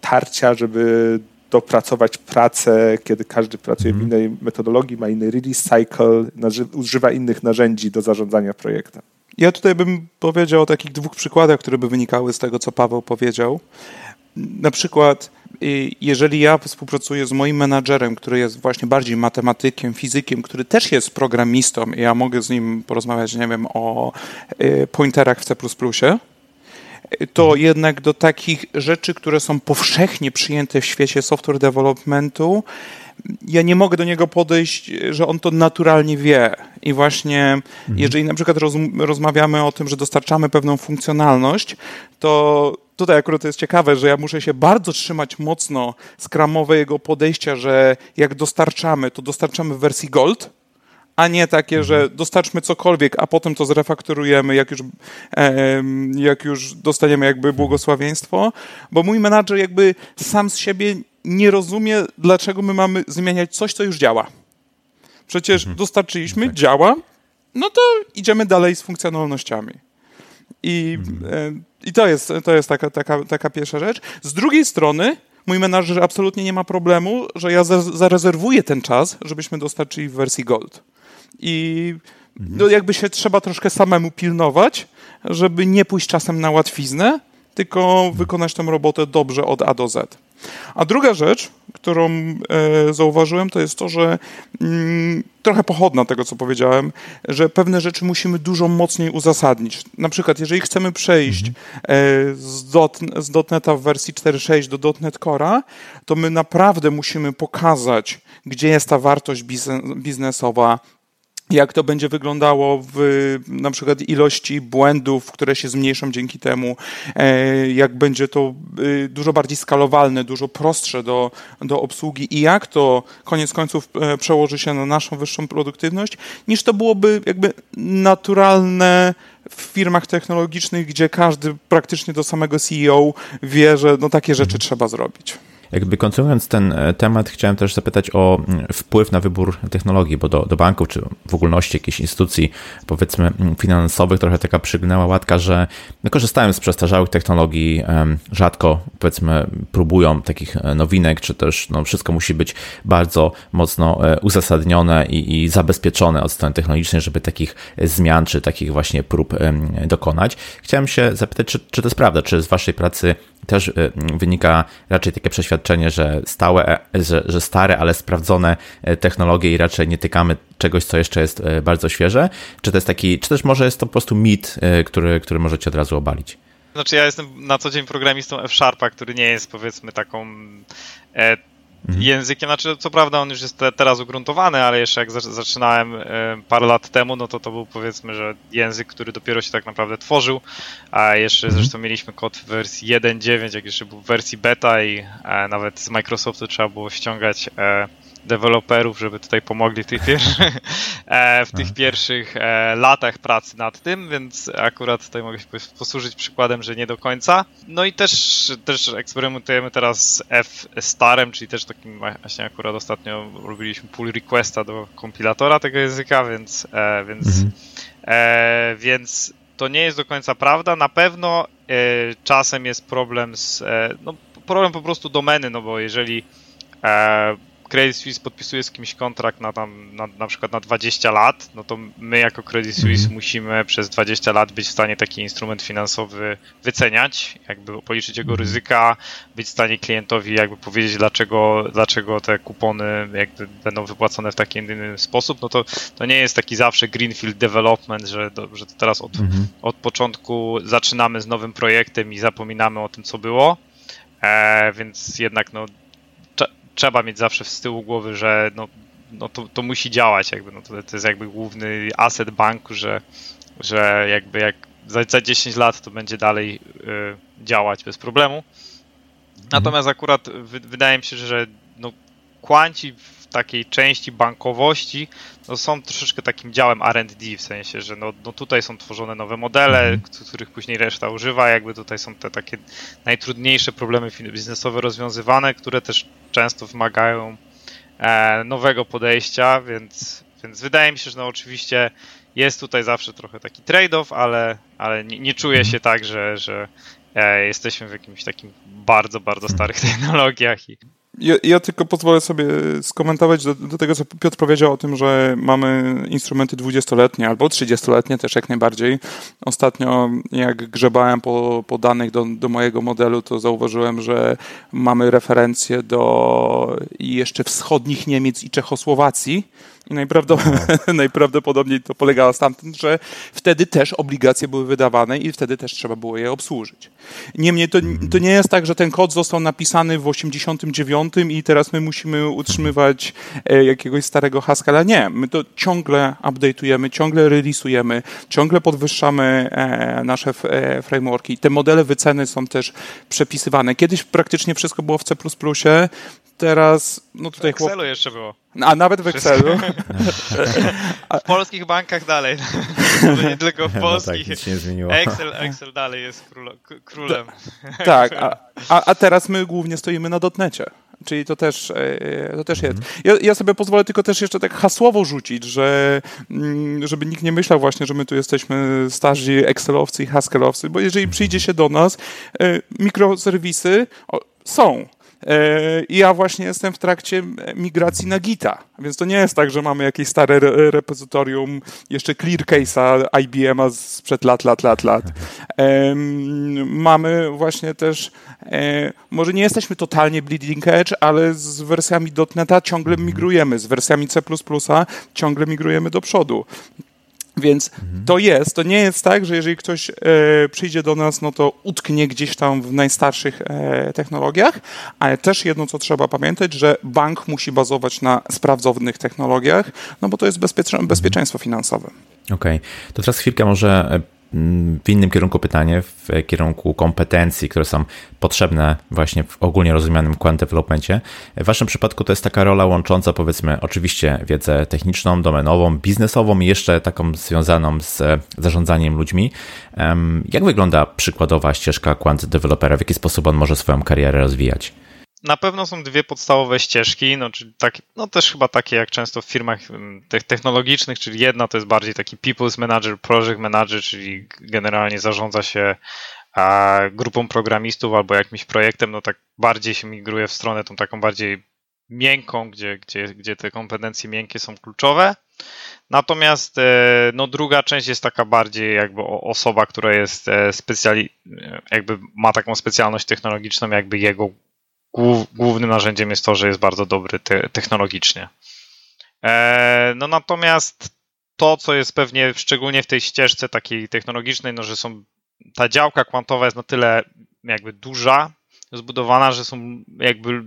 tarcia, żeby dopracować pracę, kiedy każdy pracuje w mhm. innej metodologii, ma inny release cycle, używa innych narzędzi do zarządzania projektem. Ja tutaj bym powiedział o takich dwóch przykładach, które by wynikały z tego, co Paweł powiedział. Na przykład jeżeli ja współpracuję z moim menadżerem, który jest właśnie bardziej matematykiem, fizykiem, który też jest programistą i ja mogę z nim porozmawiać, nie wiem, o y, pointerach w C++, to jednak do takich rzeczy, które są powszechnie przyjęte w świecie software developmentu, ja nie mogę do niego podejść, że on to naturalnie wie. I właśnie, mhm. jeżeli na przykład roz, rozmawiamy o tym, że dostarczamy pewną funkcjonalność, to tutaj akurat to jest ciekawe, że ja muszę się bardzo trzymać mocno skramowego podejścia, że jak dostarczamy, to dostarczamy w wersji Gold, a nie takie, że mhm. dostarczmy cokolwiek, a potem to zrefaktorujemy, jak już, jak już dostaniemy jakby błogosławieństwo, bo mój menadżer jakby sam z siebie nie rozumie, dlaczego my mamy zmieniać coś, co już działa. Przecież mhm. dostarczyliśmy, tak. działa, no to idziemy dalej z funkcjonalnościami. I, mhm. i to jest, to jest taka, taka, taka pierwsza rzecz. Z drugiej strony, mój menadżer absolutnie nie ma problemu, że ja zarezerwuję ten czas, żebyśmy dostarczyli w wersji Gold. I no, jakby się trzeba troszkę samemu pilnować, żeby nie pójść czasem na łatwiznę, tylko wykonać tę robotę dobrze od A do Z. A druga rzecz, którą e, zauważyłem, to jest to, że mm, trochę pochodna tego, co powiedziałem, że pewne rzeczy musimy dużo mocniej uzasadnić. Na przykład, jeżeli chcemy przejść e, z, dot, z .NETA w wersji 4.6 do .NET Core'a, to my naprawdę musimy pokazać, gdzie jest ta wartość biznesowa, jak to będzie wyglądało w na przykład ilości błędów, które się zmniejszą dzięki temu, e, jak będzie to e, dużo bardziej skalowalne, dużo prostsze do, do obsługi i jak to koniec końców e, przełoży się na naszą wyższą produktywność, niż to byłoby jakby naturalne w firmach technologicznych, gdzie każdy praktycznie do samego CEO wie, że no takie rzeczy trzeba zrobić. Jakby kontynuując ten e, temat, chciałem też zapytać o mm, wpływ na wybór technologii, bo do, do banków, czy w ogólności jakichś instytucji, powiedzmy, mm, finansowych, trochę taka przygnęła łatka, że no, korzystają z przestarzałych technologii, rzadko, powiedzmy, próbują takich e, nowinek, czy też no, wszystko musi być bardzo mocno e, uzasadnione i, i zabezpieczone od strony technologicznej, żeby takich zmian, czy takich właśnie prób dokonać. Chciałem się zapytać, czy, czy to jest prawda, czy z Waszej pracy też wynika raczej takie przeświadczenie, że, stałe, że, że stare, ale sprawdzone e, technologie i raczej nie tykamy czegoś, co jeszcze jest e, bardzo świeże? Czy to jest taki, czy też może jest to po prostu mit, e, który, który możecie od razu obalić? Znaczy ja jestem na co dzień programistą F-Sharpa, który nie jest powiedzmy taką mhm. językiem, znaczy co prawda on już jest te, teraz ugruntowany, ale jeszcze jak zaczynałem e, parę lat temu, no to to był powiedzmy, że język, który dopiero się tak naprawdę tworzył, a jeszcze mhm. zresztą mieliśmy kod w wersji 1.9, jak jeszcze był w wersji beta i e, nawet z Microsoftu trzeba było ściągać e, deweloperów, żeby tutaj pomogli w, tych pierwszych, e, w tych pierwszych e, latach pracy nad tym, więc akurat tutaj mogę się posłużyć przykładem, że nie do końca. No i też, też eksperymentujemy teraz z F-Starem, czyli też takim właśnie akurat ostatnio robiliśmy pull requesta do kompilatora tego języka, więc, e, więc, mhm. więc to nie jest do końca prawda. Na pewno czasem jest problem z, no, problem po prostu domeny, no bo jeżeli Credit Suisse podpisuje z kimś kontrakt na tam na, na przykład na 20 lat, no to my jako Credit Suisse mm. musimy przez 20 lat być w stanie taki instrument finansowy wyceniać, jakby policzyć jego mhm. ryzyka, być w stanie klientowi jakby powiedzieć, dlaczego, dlaczego te kupony jakby będą wypłacone w taki inny sposób, no to, to nie jest taki zawsze greenfield development, że, że teraz od, mm. od początku zaczynamy z nowym projektem i zapominamy o tym, co było, e, więc jednak no trzeba mieć zawsze z tyłu głowy, że no, no to, to musi działać, jakby, no to, to jest jakby główny aset banku, że, że jakby jak za, za 10 lat to będzie dalej y, działać bez problemu. Natomiast akurat wydaje mi się, że no, kwanci w takiej części bankowości no, są troszeczkę takim działem R&D, w sensie, że no, no tutaj są tworzone nowe modele, mm. których później reszta używa, jakby tutaj są te takie najtrudniejsze problemy biznesowe rozwiązywane, które też często wymagają e, nowego podejścia, więc, więc wydaje mi się, że no oczywiście jest tutaj zawsze trochę taki trade-off, ale, ale nie, nie czuję mhm. się tak, że, że e, jesteśmy w jakimś takim bardzo, bardzo starych technologiach i Ja, ja, tylko pozwolę sobie skomentować do, do, tego, co Piotr powiedział o tym, że mamy instrumenty dwudziestoletnie albo trzydziestoletnie też jak najbardziej. Ostatnio jak grzebałem po, po danych do, do mojego modelu, to zauważyłem, że mamy referencje do jeszcze wschodnich Niemiec i Czechosłowacji, i najprawdopodobniej, najprawdopodobniej to polegało stamtąd, że wtedy też obligacje były wydawane i wtedy też trzeba było je obsłużyć. Niemniej to, to nie jest tak, że ten kod został napisany w 89 i teraz my musimy utrzymywać e, jakiegoś starego Haskella. Nie, my to ciągle update'ujemy, ciągle release'ujemy, ciągle podwyższamy e, nasze e, frameworki. Te modele wyceny są też przepisywane. Kiedyś praktycznie wszystko było w C++, teraz, no tutaj... W Excelu chłop... jeszcze było. A nawet w Excelu. w polskich bankach dalej. nie tylko w polskich. No tak, nie zmieniło. Excel, Excel dalej jest królem. Tak, a, a, teraz my głównie stoimy na dotnecie. Czyli to też, e, to też jest. Ja, ja, sobie pozwolę tylko też jeszcze tak hasłowo rzucić, że mm, żeby nikt nie myślał właśnie, że my tu jesteśmy starzy Excelowcy i Haskellowcy, bo jeżeli przyjdzie się do nas, e, mikroserwisy są, E, I ja właśnie jestem w trakcie migracji na Gita, więc to nie jest tak, że mamy jakieś stare repozytorium, jeszcze clear case'a IBM-a sprzed lat, lat, lat, lat. Mamy właśnie też, e, może nie jesteśmy totalnie bleeding edge, ale z wersjami .NETA ciągle migrujemy, z wersjami C++ ciągle migrujemy do przodu. Więc mhm. to jest, to nie jest tak, że jeżeli ktoś e, przyjdzie do nas, no to utknie gdzieś tam w najstarszych e, technologiach, ale też jedno, co trzeba pamiętać, że bank musi bazować na sprawdzownych technologiach, no bo to jest bezpieczeństwo, bezpieczeństwo finansowe. Okej, okay. to teraz chwilkę może e, w innym kierunku pytanie, w kierunku kompetencji, które są potrzebne właśnie w ogólnie rozumianym quant developmentie. W waszym przypadku to jest taka rola łącząca powiedzmy oczywiście wiedzę techniczną, domenową, biznesową i jeszcze taką związaną z zarządzaniem ludźmi. Jak wygląda przykładowa ścieżka quant developera? W jaki sposób on może swoją karierę rozwijać? Na pewno są dwie podstawowe ścieżki, no, czyli tak, no też chyba takie jak często w firmach mm, technologicznych, czyli jedna to jest bardziej taki people's manager, project manager, czyli generalnie zarządza się grupą programistów albo jakimś projektem, no tak bardziej się migruje w stronę tą taką bardziej miękką, gdzie, gdzie, gdzie te kompetencje miękkie są kluczowe. Natomiast e, no, druga część jest taka bardziej jakby osoba, która jest e, specjali, jakby ma taką specjalność technologiczną, jakby jego głównym narzędziem jest to, że jest bardzo dobry te, technologicznie. E, no natomiast to, co jest pewnie szczególnie w tej ścieżce takiej technologicznej, no że są ta działka kwantowa jest na tyle jakby duża, zbudowana, że są jakby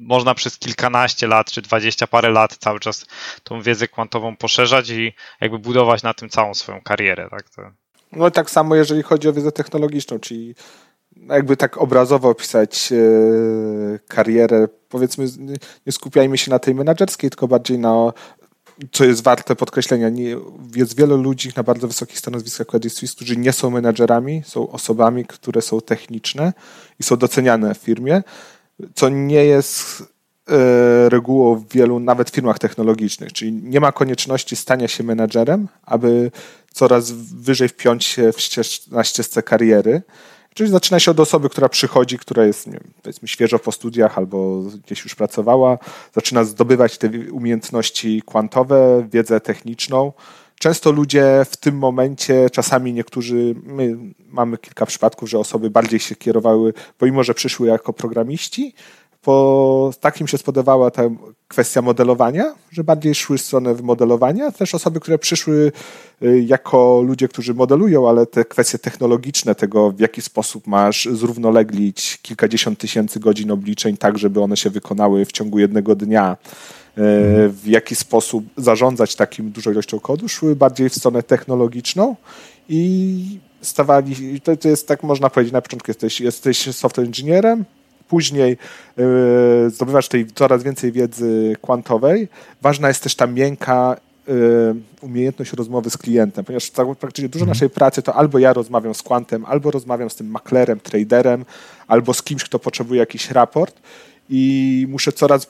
można przez kilkanaście lat czy dwadzieścia parę lat cały czas tą wiedzę kwantową poszerzać i jakby budować na tym całą swoją karierę. Tak? To... No tak samo jeżeli chodzi o wiedzę technologiczną, czyli jakby tak obrazowo opisać e, karierę, powiedzmy, nie skupiajmy się na tej menedżerskiej, tylko bardziej na co jest warte podkreślenia, nie, jest wielu ludzi na bardzo wysokich stanowiskach Credit Suisse, którzy nie są menedżerami, są osobami, które są techniczne i są doceniane w firmie, co nie jest e, regułą w wielu, nawet firmach technologicznych, czyli nie ma konieczności stania się menedżerem, aby coraz wyżej wpiąć się w ścież, na ścieżce kariery, Czyli zaczyna się od osoby, która przychodzi, która jest nie powiedzmy świeżo po studiach albo gdzieś już pracowała, zaczyna zdobywać te umiejętności kwantowe, wiedzę techniczną. Często ludzie w tym momencie, czasami niektórzy, my mamy kilka przypadków, że osoby bardziej się kierowały, pomimo że przyszły jako programiści, po takim się spodobała ta kwestia modelowania, że bardziej szły w stronę modelowania. Też osoby, które przyszły y, jako ludzie, którzy modelują, ale te kwestie technologiczne, tego w jaki sposób masz zrównoleglić kilkadziesiąt tysięcy godzin obliczeń tak, żeby one się wykonały w ciągu jednego dnia, y, w jaki sposób zarządzać takim dużą ilością kodu, szły bardziej w stronę technologiczną i stawali, to, to jest tak można powiedzieć, na początku jesteś, jesteś software inżynierem, później yy, zdobywasz tej coraz więcej wiedzy kwantowej. Ważna jest też ta miękka yy, umiejętność rozmowy z klientem, ponieważ praktycznie dużo mhm. naszej pracy to albo ja rozmawiam z kwantem, albo rozmawiam z tym maklerem, traderem, albo z kimś, kto potrzebuje jakiś raport i muszę coraz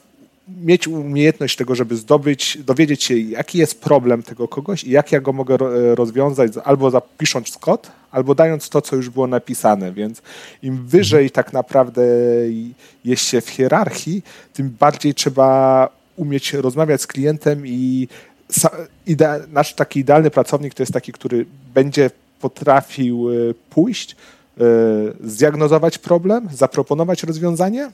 mieć umiejętność tego, żeby zdobyć, dowiedzieć się, jaki jest problem tego kogoś i jak ja go mogę rozwiązać, albo zapisząc kod, albo dając to, co już było napisane. Więc im wyżej tak naprawdę jest się w hierarchii, tym bardziej trzeba umieć rozmawiać z klientem i nasz taki idealny pracownik to jest taki, który będzie potrafił e, pójść, e, zdiagnozować problem, zaproponować rozwiązanie,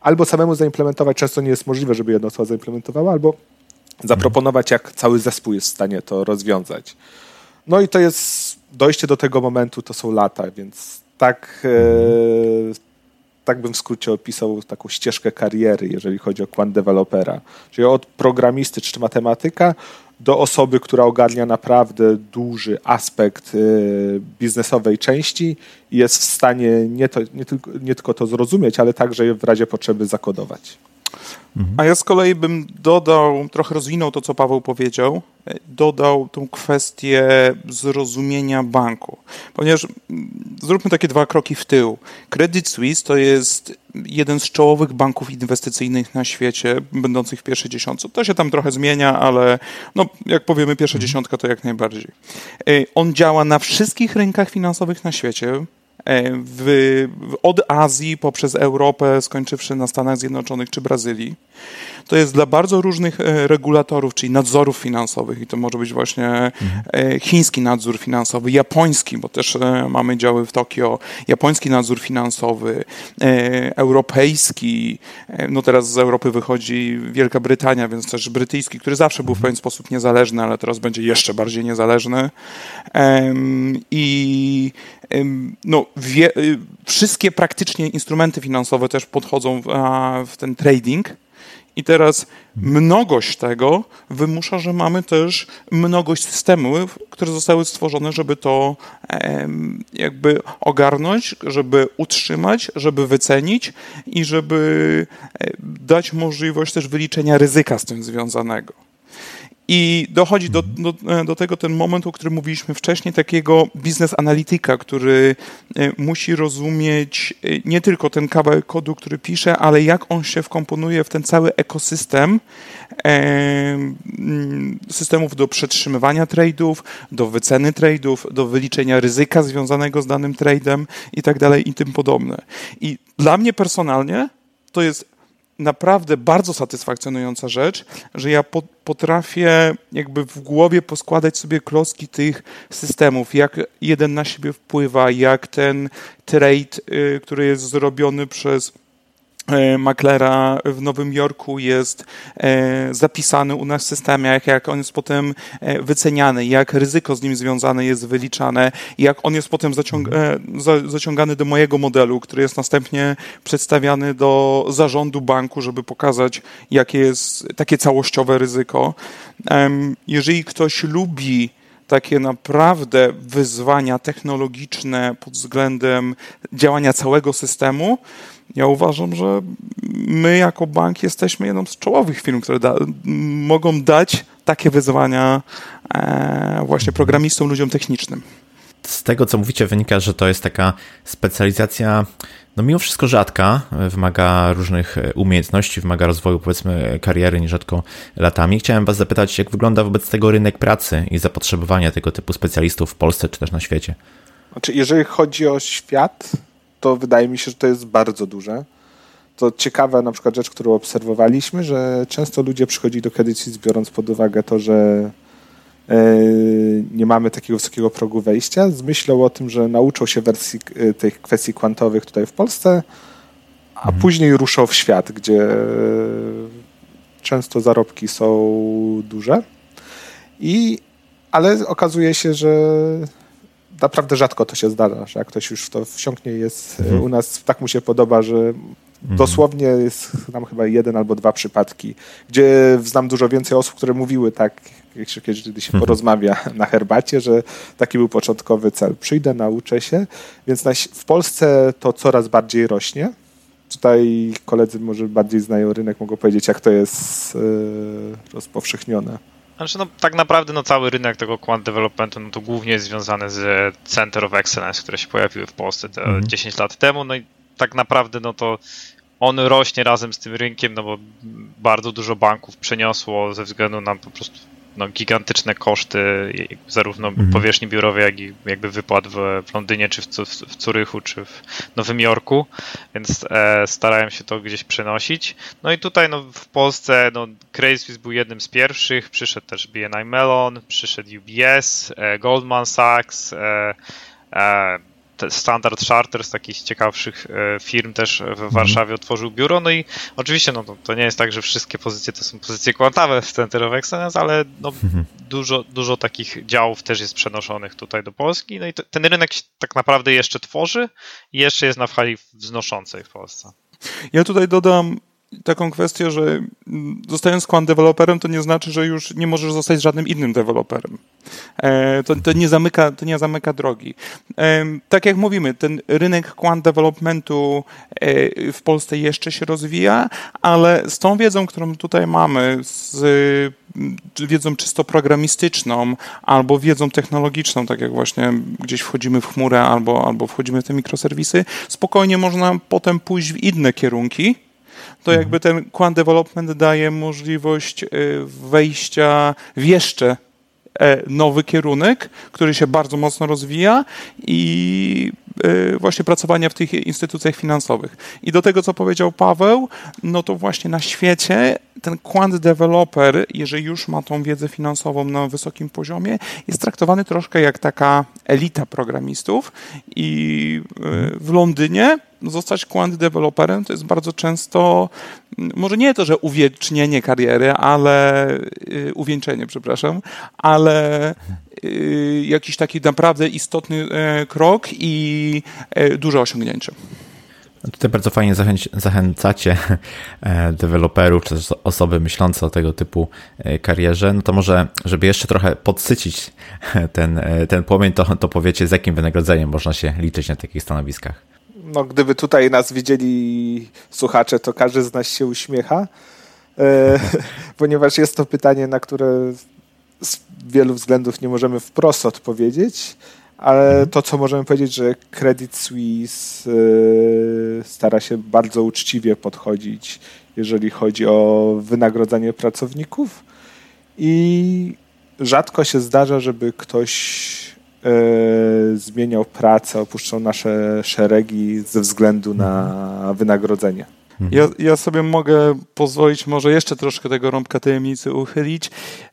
albo samemu zaimplementować. Często nie jest możliwe, żeby jedna osoba zaimplementowała, albo zaproponować, jak cały zespół jest w stanie to rozwiązać. No i to jest dojście do tego momentu, to są lata, więc tak, e, tak bym w skrócie opisał taką ścieżkę kariery, jeżeli chodzi o quant developera. Czyli od programisty czy matematyka do osoby, która ogarnia naprawdę duży aspekt y, biznesowej części i jest w stanie nie, to, nie, tylko, nie tylko to zrozumieć, ale także w razie potrzeby zakodować. A ja z kolei bym dodał, trochę rozwinął to, co Paweł powiedział, e, dodał tą kwestię zrozumienia banku. Ponieważ mm, zróbmy takie dwa kroki w tył. Credit Suisse to jest jeden z czołowych banków inwestycyjnych na świecie, będących w pierwszej dziesiątce. To się tam trochę zmienia, ale no, jak powiemy pierwsza mhm. dziesiątka, to jak najbardziej. E, on działa na wszystkich rynkach finansowych na świecie w, od Azji poprzez Europę, skończywszy na Stanach Zjednoczonych czy Brazylii. To jest dla bardzo różnych e, regulatorów, czyli nadzorów finansowych i to może być właśnie mhm. chiński nadzór finansowy, japoński, bo też mamy działy w Tokio, japoński nadzór finansowy, europejski, no teraz z Europy wychodzi Wielka Brytania, więc też brytyjski, który zawsze był w pewien sposób niezależny, ale teraz będzie jeszcze bardziej niezależny. I no, wie, y, wszystkie praktycznie instrumenty finansowe też podchodzą w, w ten trading. I teraz mnogość tego wymusza, że mamy też mnogość systemów, które zostały stworzone, żeby to jakby ogarnąć, żeby utrzymać, żeby wycenić i żeby e, dać możliwość też wyliczenia ryzyka z tym związanego. I dochodzi do, do, do, tego ten moment, o którym mówiliśmy wcześniej, takiego biznes analityka, który e, musi rozumieć e, nie tylko ten kawałek kodu, który pisze, ale jak on się wkomponuje w ten cały ekosystem e, systemów do przetrzymywania trade'ów, do wyceny trade'ów, do wyliczenia ryzyka związanego z danym trade'em i tak dalej i tym podobne. I dla mnie personalnie to jest naprawdę bardzo satysfakcjonująca rzecz, że ja potrafię jakby w głowie poskładać sobie klocki tych systemów, jak jeden na siebie wpływa, jak ten trade, y, który jest zrobiony przez maklera w Nowym Jorku jest e, zapisany u nas w systemie, jak on jest potem e, wyceniany, jak ryzyko z nim związane jest wyliczane, jak on jest potem zaciąg zaciągany do mojego modelu, który jest następnie przedstawiany do zarządu banku, żeby pokazać, jakie jest takie całościowe ryzyko. Jeżeli ktoś lubi takie naprawdę wyzwania technologiczne pod względem działania całego systemu, ja uważam, że my jako bank jesteśmy jedną z czołowych firm, które da, mogą dać takie wyzwania e, właśnie programistom, ludziom technicznym. Z tego, co mówicie, wynika, że to jest taka specjalizacja, no mimo wszystko rzadka, wymaga różnych umiejętności, wymaga rozwoju, powiedzmy, kariery nierzadko latami. Chciałem Was zapytać, jak wygląda wobec tego rynek pracy i zapotrzebowanie tego typu specjalistów w Polsce czy też na świecie? Znaczy, jeżeli chodzi o świat, to wydaje mi się, że to jest bardzo duże. To ciekawa na przykład rzecz, którą obserwowaliśmy, że często ludzie przychodzili do Credit biorąc pod uwagę to, że e, nie mamy takiego wysokiego progu wejścia, z myślą o tym, że nauczą się wersji e, tych kwestii kwantowych tutaj w Polsce, a mhm. później ruszą w świat, gdzie często zarobki są duże. I, ale okazuje się, że naprawdę rzadko to się zdarza, że jak ktoś już w to wsiąknie jest mhm. u nas, tak mu się podoba, że mhm. dosłownie jest tam chyba jeden albo dwa przypadki, gdzie znam dużo więcej osób, które mówiły tak, kiedy się mhm. porozmawia na herbacie, że taki był początkowy cel. Przyjdę, nauczę się, więc w Polsce to coraz bardziej rośnie. Tutaj koledzy może bardziej znają rynek, mogą powiedzieć, jak to jest yy, rozpowszechnione. Znaczy, no, tak naprawdę no, cały rynek tego quant developmentu no, to głównie jest związany z Center of Excellence, które się pojawiły w Polsce te mm. 10 lat temu. No i tak naprawdę no to on rośnie razem z tym rynkiem, no bo bardzo dużo banków przeniosło ze względu na po prostu no, gigantyczne koszty zarówno mhm. powierzchni biurowej, jak i jakby wypłat w, w Londynie, czy w, w Curychu, czy w Nowym Jorku, więc e, starałem się to gdzieś przenosić. No i tutaj no, w Polsce no, Credit Suisse był jednym z pierwszych, przyszedł też BNI Mellon, przyszedł UBS, e, Goldman Sachs, e, e Standard Charter z takich ciekawszych e, firm też w mhm. Warszawie otworzył biuro. No i oczywiście no, to nie jest tak, że wszystkie pozycje to są pozycje kwantowe w Center of Excellence, ale no, mhm. dużo, dużo takich działów też jest przenoszonych tutaj do Polski. No i to, ten rynek się tak naprawdę jeszcze tworzy i jeszcze jest na fali wznoszącej w Polsce. Ja tutaj dodam taką kwestię, że zostając quant deweloperem, to nie znaczy, że już nie możesz zostać żadnym innym deweloperem. E, to, to, nie zamyka, to nie zamyka drogi. E, tak jak mówimy, ten rynek quant developmentu e, w Polsce jeszcze się rozwija, ale z tą wiedzą, którą tutaj mamy, z wiedzą czysto programistyczną albo wiedzą technologiczną, tak jak właśnie gdzieś wchodzimy w chmurę albo, albo wchodzimy w te mikroserwisy, spokojnie można potem pójść w inne kierunki, to jakby ten quant development daje możliwość y, wejścia w jeszcze nowy kierunek, który się bardzo mocno rozwija i y, właśnie pracowania w tych instytucjach finansowych. I do tego, co powiedział Paweł, no to właśnie na świecie ten quant developer, jeżeli już ma tą wiedzę finansową na wysokim poziomie, jest traktowany troszkę jak taka elita programistów i y, w Londynie zostać quant developerem to jest bardzo często, może nie to, że uwiecznienie kariery, ale y, uwieńczenie, przepraszam, ale y, jakiś taki naprawdę istotny e, krok i e, duże osiągnięcie. Tutaj bardzo fajnie zachęć, zachęcacie e, deweloperów, czy też osoby myślące o tego typu karierze. No to może, żeby jeszcze trochę podsycić ten, ten płomień, to, to powiecie, z jakim wynagrodzeniem można się liczyć na takich stanowiskach no, gdyby tutaj nas widzieli słuchacze, to każdy z nas się uśmiecha, e, ponieważ jest to pytanie, na które z wielu względów nie możemy wprost odpowiedzieć, ale mhm. to, co możemy powiedzieć, że Credit Suisse e, stara się bardzo uczciwie podchodzić, jeżeli chodzi o wynagrodzenie pracowników i rzadko się zdarza, żeby ktoś zmieniał pracę, opuszczał nasze szeregi ze względu na wynagrodzenie. Ja, ja, sobie mogę pozwolić może jeszcze troszkę tego rąbka tajemnicy uchylić,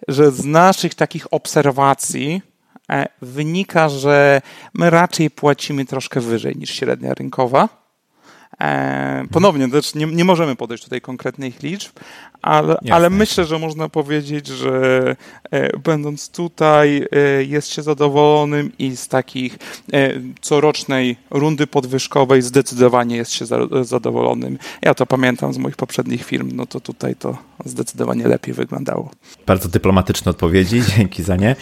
że z naszych takich obserwacji e, wynika, że my raczej płacimy troszkę wyżej niż średnia rynkowa. E, ponownie, też nie, nie możemy podać tutaj konkretnych liczb, ale, ale myślę, że można powiedzieć, że e, będąc tutaj e, jest się zadowolonym i z takich e, corocznej rundy podwyżkowej zdecydowanie jest się za, zadowolonym. Ja to pamiętam z moich poprzednich firm, no to tutaj to zdecydowanie lepiej wyglądało. Bardzo dyplomatyczne odpowiedzi, dzięki za nie.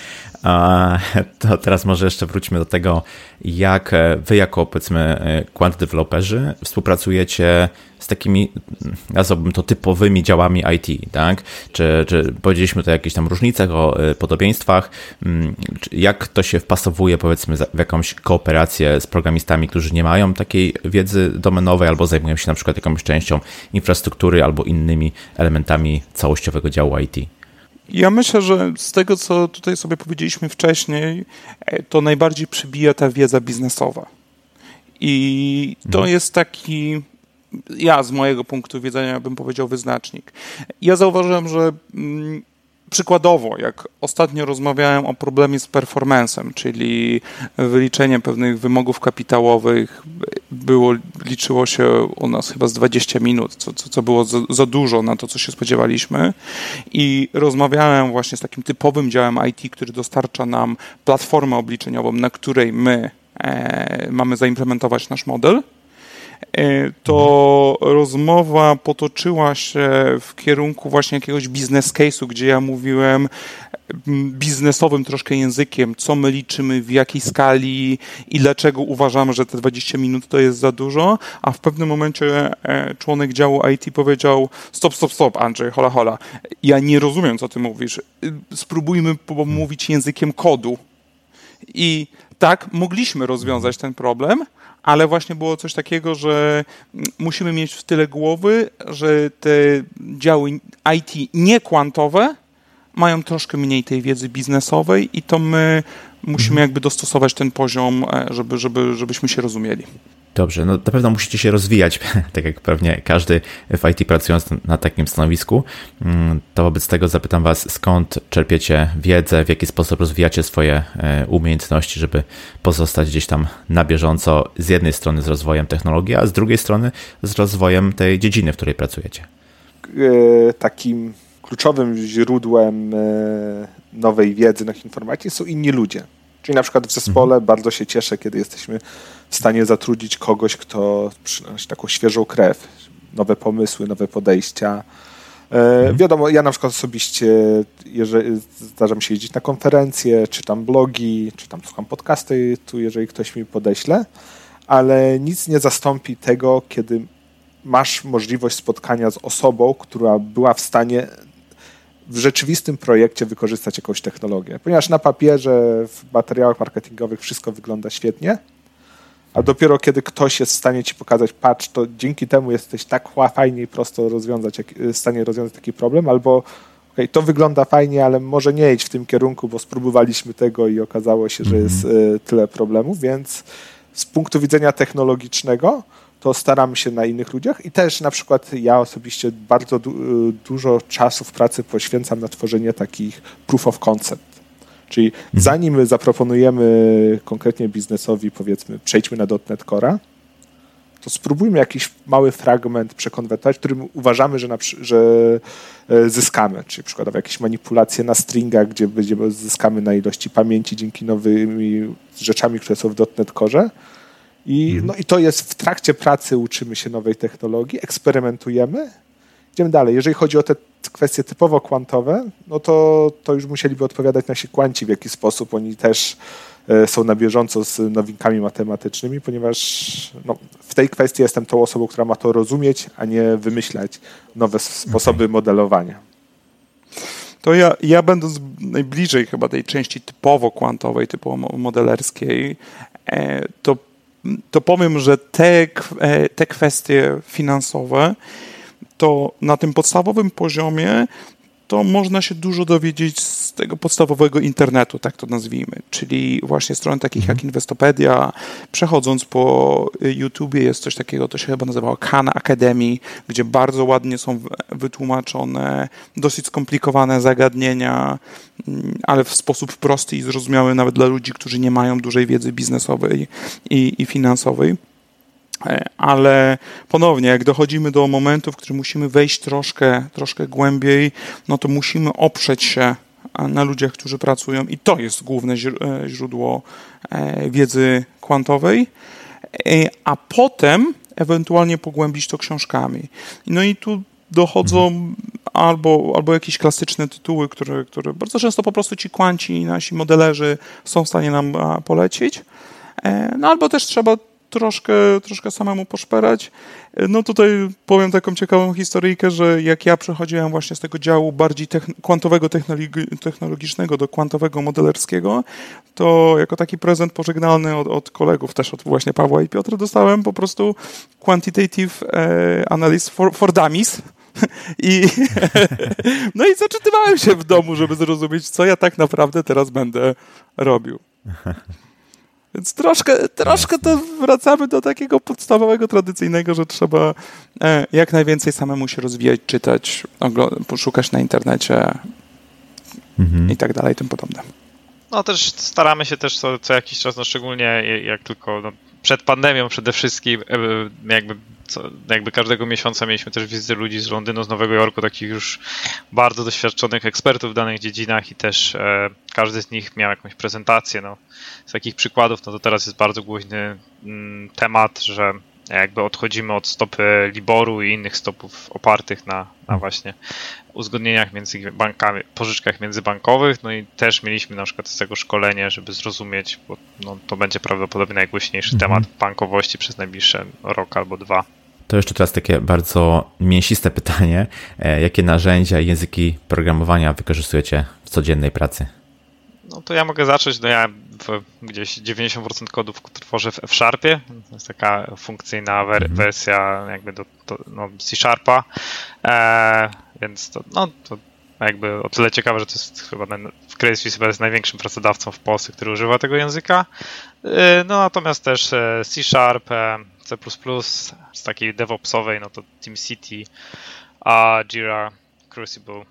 To teraz może jeszcze wróćmy do tego, jak wy jako powiedzmy quant developerzy współpracujecie z takimi, nazwałbym to typowymi działami IT, tak? Czy, czy powiedzieliśmy to o jakichś tam różnicach, o e, podobieństwach, mm, jak to się wpasowuje powiedzmy w jakąś kooperację z programistami, którzy nie mają takiej wiedzy domenowej albo zajmują się na przykład jakąś częścią infrastruktury albo innymi elementami całościowego działu IT? Ja myślę, że z tego, co tutaj sobie powiedzieliśmy wcześniej, e, to najbardziej przybija ta wiedza biznesowa. I to mhm. jest taki ja z mojego punktu widzenia bym powiedział wyznacznik. Ja zauważyłem, że mm, przykładowo, jak ostatnio rozmawiałem o problemie z performancem, czyli wyliczenie pewnych wymogów kapitałowych, było, liczyło się u nas chyba z 20 minut, co, co, co było za, za dużo na to, co się spodziewaliśmy. I rozmawiałem właśnie z takim typowym działem IT, który dostarcza nam platformę obliczeniową, na której my e, mamy zaimplementować nasz model. E, to rozmowa potoczyła się w kierunku właśnie jakiegoś biznes case'u, gdzie ja mówiłem biznesowym troszkę językiem, co my liczymy, w jakiej skali i dlaczego uważamy, że te 20 minut to jest za dużo, a w pewnym momencie e, członek działu IT powiedział stop, stop, stop, Andrzej, hola, hola, ja nie rozumiem, co ty mówisz. Spróbujmy mówić językiem kodu. I tak, mogliśmy rozwiązać ten problem, ale właśnie było coś takiego, że musimy mieć w tyle głowy, że te działy IT niekwantowe mają troszkę mniej tej wiedzy biznesowej i to my musimy mhm. jakby dostosować ten poziom, e, żeby, żeby, żebyśmy się rozumieli. Dobrze, no na pewno musicie się rozwijać, tak jak pewnie każdy w IT pracując na takim stanowisku. Mm, to wobec tego zapytam Was, skąd czerpiecie wiedzę, w jaki sposób rozwijacie swoje e, umiejętności, żeby pozostać gdzieś tam na bieżąco z jednej strony z rozwojem technologii, a z drugiej strony z rozwojem tej dziedziny, w której pracujecie. E, takim kluczowym źródłem nowej wiedzy na informacji są inni ludzie. Czyli na przykład w zespole mhm. bardzo się cieszę, kiedy jesteśmy w stanie zatrudnić kogoś, kto przynosi taką świeżą krew, nowe pomysły, nowe podejścia. E, mhm. Wiadomo, ja na przykład osobiście, jeżeli zdarza mi się jeździć na konferencje, czytam blogi, czytam, słucham podcasty, tu jeżeli ktoś mi podeśle, ale nic nie zastąpi tego, kiedy masz możliwość spotkania z osobą, która była w stanie w rzeczywistym projekcie wykorzystać jakąś technologię. Ponieważ na papierze, w materiałach marketingowych wszystko wygląda świetnie, a dopiero kiedy ktoś jest w stanie ci pokazać, patrz, to dzięki temu jesteś tak fajnie i prosto rozwiązać, w stanie rozwiązać taki problem, albo okay, to wygląda fajnie, ale może nie idź w tym kierunku, bo spróbowaliśmy tego i okazało się, że jest y, tyle problemów, więc z punktu widzenia technologicznego to staramy się na innych ludziach i też na przykład ja osobiście bardzo du dużo czasu w pracy poświęcam na tworzenie takich proof of concept. Czyli mhm. zanim zaproponujemy konkretnie biznesowi, powiedzmy, przejdźmy na .NET Core, to spróbujmy jakiś mały fragment przekonwertować, którym uważamy, że, że e, zyskamy. Czyli przykładowo jakieś manipulacje na stringach, gdzie będziemy, zyskamy na ilości pamięci dzięki nowymi rzeczami, które są w .NET Core i, mhm. no i to jest w trakcie pracy uczymy się nowej technologii, eksperymentujemy. Idziemy dalej. Jeżeli chodzi o te kwestie typowo kwantowe, no to, to już musieliby odpowiadać nasi kwanci, w jaki sposób oni też e, są na bieżąco z nowinkami matematycznymi, ponieważ no, w tej kwestii jestem tą osobą, która ma to rozumieć, a nie wymyślać nowe sposoby okay. modelowania. To ja, ja będąc najbliżej chyba tej części typowo kwantowej, typowo modelerskiej, e, to to powiem, że te, e, te kwestie finansowe to na tym podstawowym poziomie to można się dużo dowiedzieć z tego podstawowego internetu, tak to nazwijmy, czyli właśnie stron takich jak mhm. Investopedia, przechodząc po YouTubie jest coś takiego, to się chyba nazywało Khan Academy, gdzie bardzo ładnie są wytłumaczone dosyć skomplikowane zagadnienia, mm, ale w sposób prosty i zrozumiały nawet dla ludzi, którzy nie mają dużej wiedzy biznesowej i, i finansowej. E, ale ponownie, jak dochodzimy do momentu, w którym musimy wejść troszkę, troszkę głębiej, no to musimy oprzeć się na ludziach, którzy pracują i to jest główne e, źródło e, wiedzy kwantowej, a potem ewentualnie pogłębić to książkami. No i tu dochodzą mhm. albo, albo jakieś klasyczne tytuły, które, które bardzo często po prostu ci kwanci, nasi modelerzy są w stanie nam polecić, no albo też trzeba troszkę, troszkę samemu poszperać. No tutaj powiem taką ciekawą historyjkę, że jak ja przechodziłem właśnie z tego działu bardziej kwantowego technologicznego do kwantowego modelerskiego, to jako taki prezent pożegnalny od, od kolegów, też od właśnie Pawła i Piotra, dostałem po prostu Quantitative e, Analysis for, for Dummies. I, no i zaczytywałem się w domu, żeby zrozumieć, co ja tak naprawdę teraz będę robił. Więc troszkę, troszkę to wracamy do takiego podstawowego, tradycyjnego, że trzeba e, jak najwięcej samemu się rozwijać, czytać, poszukać na internecie mhm. i tak dalej, tym podobne. No też staramy się też co, co jakiś czas, no szczególnie jak tylko no, przed pandemią przede wszystkim, e, jakby co, jakby każdego miesiąca mieliśmy też wizyty ludzi z Londynu, z Nowego Jorku, takich już bardzo doświadczonych ekspertów w danych dziedzinach i też e, każdy z nich miał jakąś prezentację. No. Z takich przykładów, no to teraz jest bardzo głośny mm, temat, że jakby odchodzimy od stopy Liboru i innych stopów opartych na, na właśnie uzgodnieniach między bankami, pożyczkach międzybankowych, no i też mieliśmy na przykład z tego szkolenie, żeby zrozumieć, bo no, to będzie prawdopodobnie najgłośniejszy mhm. temat bankowości przez najbliższe rok albo dwa. To jeszcze teraz takie bardzo mięsiste pytanie. E, jakie narzędzia i języki programowania wykorzystujecie w codziennej pracy? No to ja mogę zacząć. No ja w, gdzieś 90% kodów tworzę w F-Sharpie. To jest taka funkcyjna wer mhm. wersja jakby do, do no, C-Sharpa. E, więc to, no, to jakby o tyle ciekawe, że to jest chyba ten, w Credit jest największym pracodawcą w Polsce, który używa tego języka. E, no natomiast też e, C-Sharp, e, C++, z takiej DevOpsowej, no to TeamCity, a Jira, Crucible.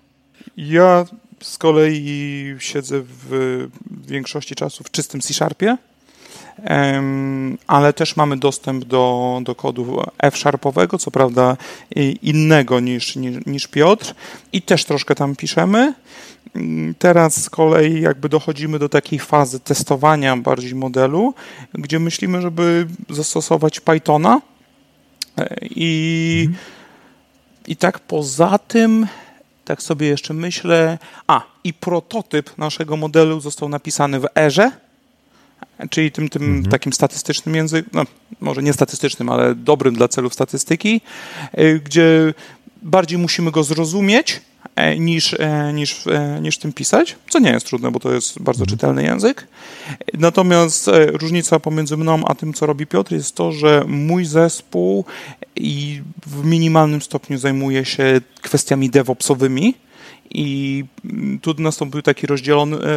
Ja z kolei siedzę w większości czasu w czystym C-Sharpie, ale też mamy dostęp do, do kodu F-Sharpowego, co prawda innego niż, niż, niż Piotr i też troszkę tam piszemy. Teraz z kolei jakby dochodzimy do takiej fazy testowania bardziej modelu, gdzie myślimy, żeby zastosować Pythona e, i, mhm. i tak poza tym tak sobie jeszcze myślę. A, i prototyp naszego modelu został napisany w Erze, czyli tym, tym mhm. takim statystycznym języku, no może nie statystycznym, ale dobrym dla celów statystyki, y, gdzie bardziej musimy go zrozumieć niż, e, niż, e, niż tym pisać, co nie jest trudne, bo to jest bardzo mhm. czytelny język. Natomiast różnica pomiędzy mną a tym, co robi Piotr, jest to, że mój zespół i w minimalnym stopniu zajmuje się kwestiami DevOpsowymi, i tu nastąpiło takie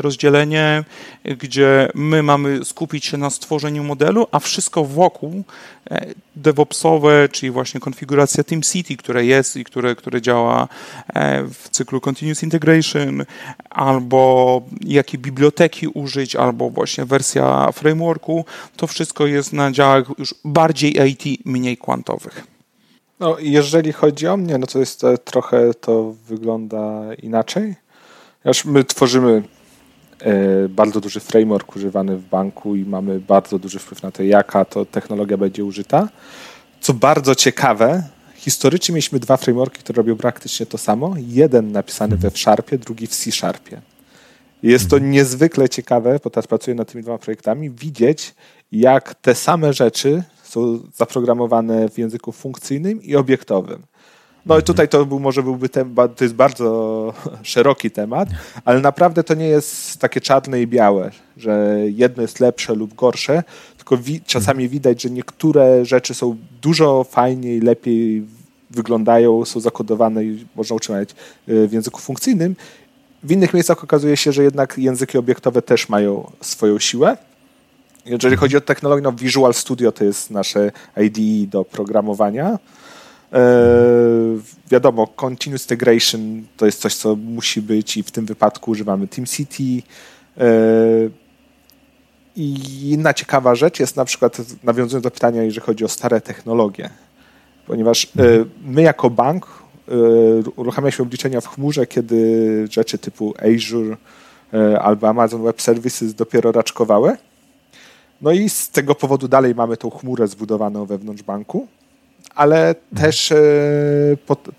rozdzielenie, gdzie my mamy skupić się na stworzeniu modelu, a wszystko wokół e, DevOpsowe, czyli właśnie konfiguracja TeamCity, które jest i które, które działa e, w cyklu Continuous Integration, albo jakie biblioteki użyć, albo właśnie wersja frameworku, to wszystko jest na działach już bardziej IT, mniej kwantowych. No, jeżeli chodzi o mnie, no to jest to, trochę to wygląda inaczej. Aż my tworzymy e, bardzo duży framework używany w banku i mamy bardzo duży wpływ na to, jaka to technologia będzie użyta. Co bardzo ciekawe, historycznie mieliśmy dwa frameworki, które robią praktycznie to samo. Jeden napisany we F-Sharpie, drugi w C-Sharpie. Jest to mhm. niezwykle ciekawe, bo teraz pracuję nad tymi dwoma projektami, widzieć, jak te same rzeczy są zaprogramowane w języku funkcyjnym i obiektowym. No i mhm. tutaj to był, może byłby temat, to jest bardzo szeroki temat, ale naprawdę to nie jest takie czarne i białe, że jedno jest lepsze lub gorsze, tylko wi czasami widać, że niektóre rzeczy są dużo fajniej, lepiej wyglądają, są zakodowane i można utrzymać y, w języku funkcyjnym. W innych miejscach okazuje się, że jednak języki obiektowe też mają swoją siłę jeżeli chodzi o technologię, no Visual Studio to jest nasze IDE do programowania. E, wiadomo, Continuous Integration to jest coś, co musi być i w tym wypadku używamy TeamCity. E, I inna ciekawa rzecz jest na przykład, nawiązując do pytania, jeżeli chodzi o stare technologie, ponieważ e, my jako bank uruchamialiśmy obliczenia w chmurze, kiedy rzeczy typu Azure albo Amazon Web Services dopiero raczkowały. No i z tego powodu dalej mamy tą chmurę zbudowaną wewnątrz banku, ale też e,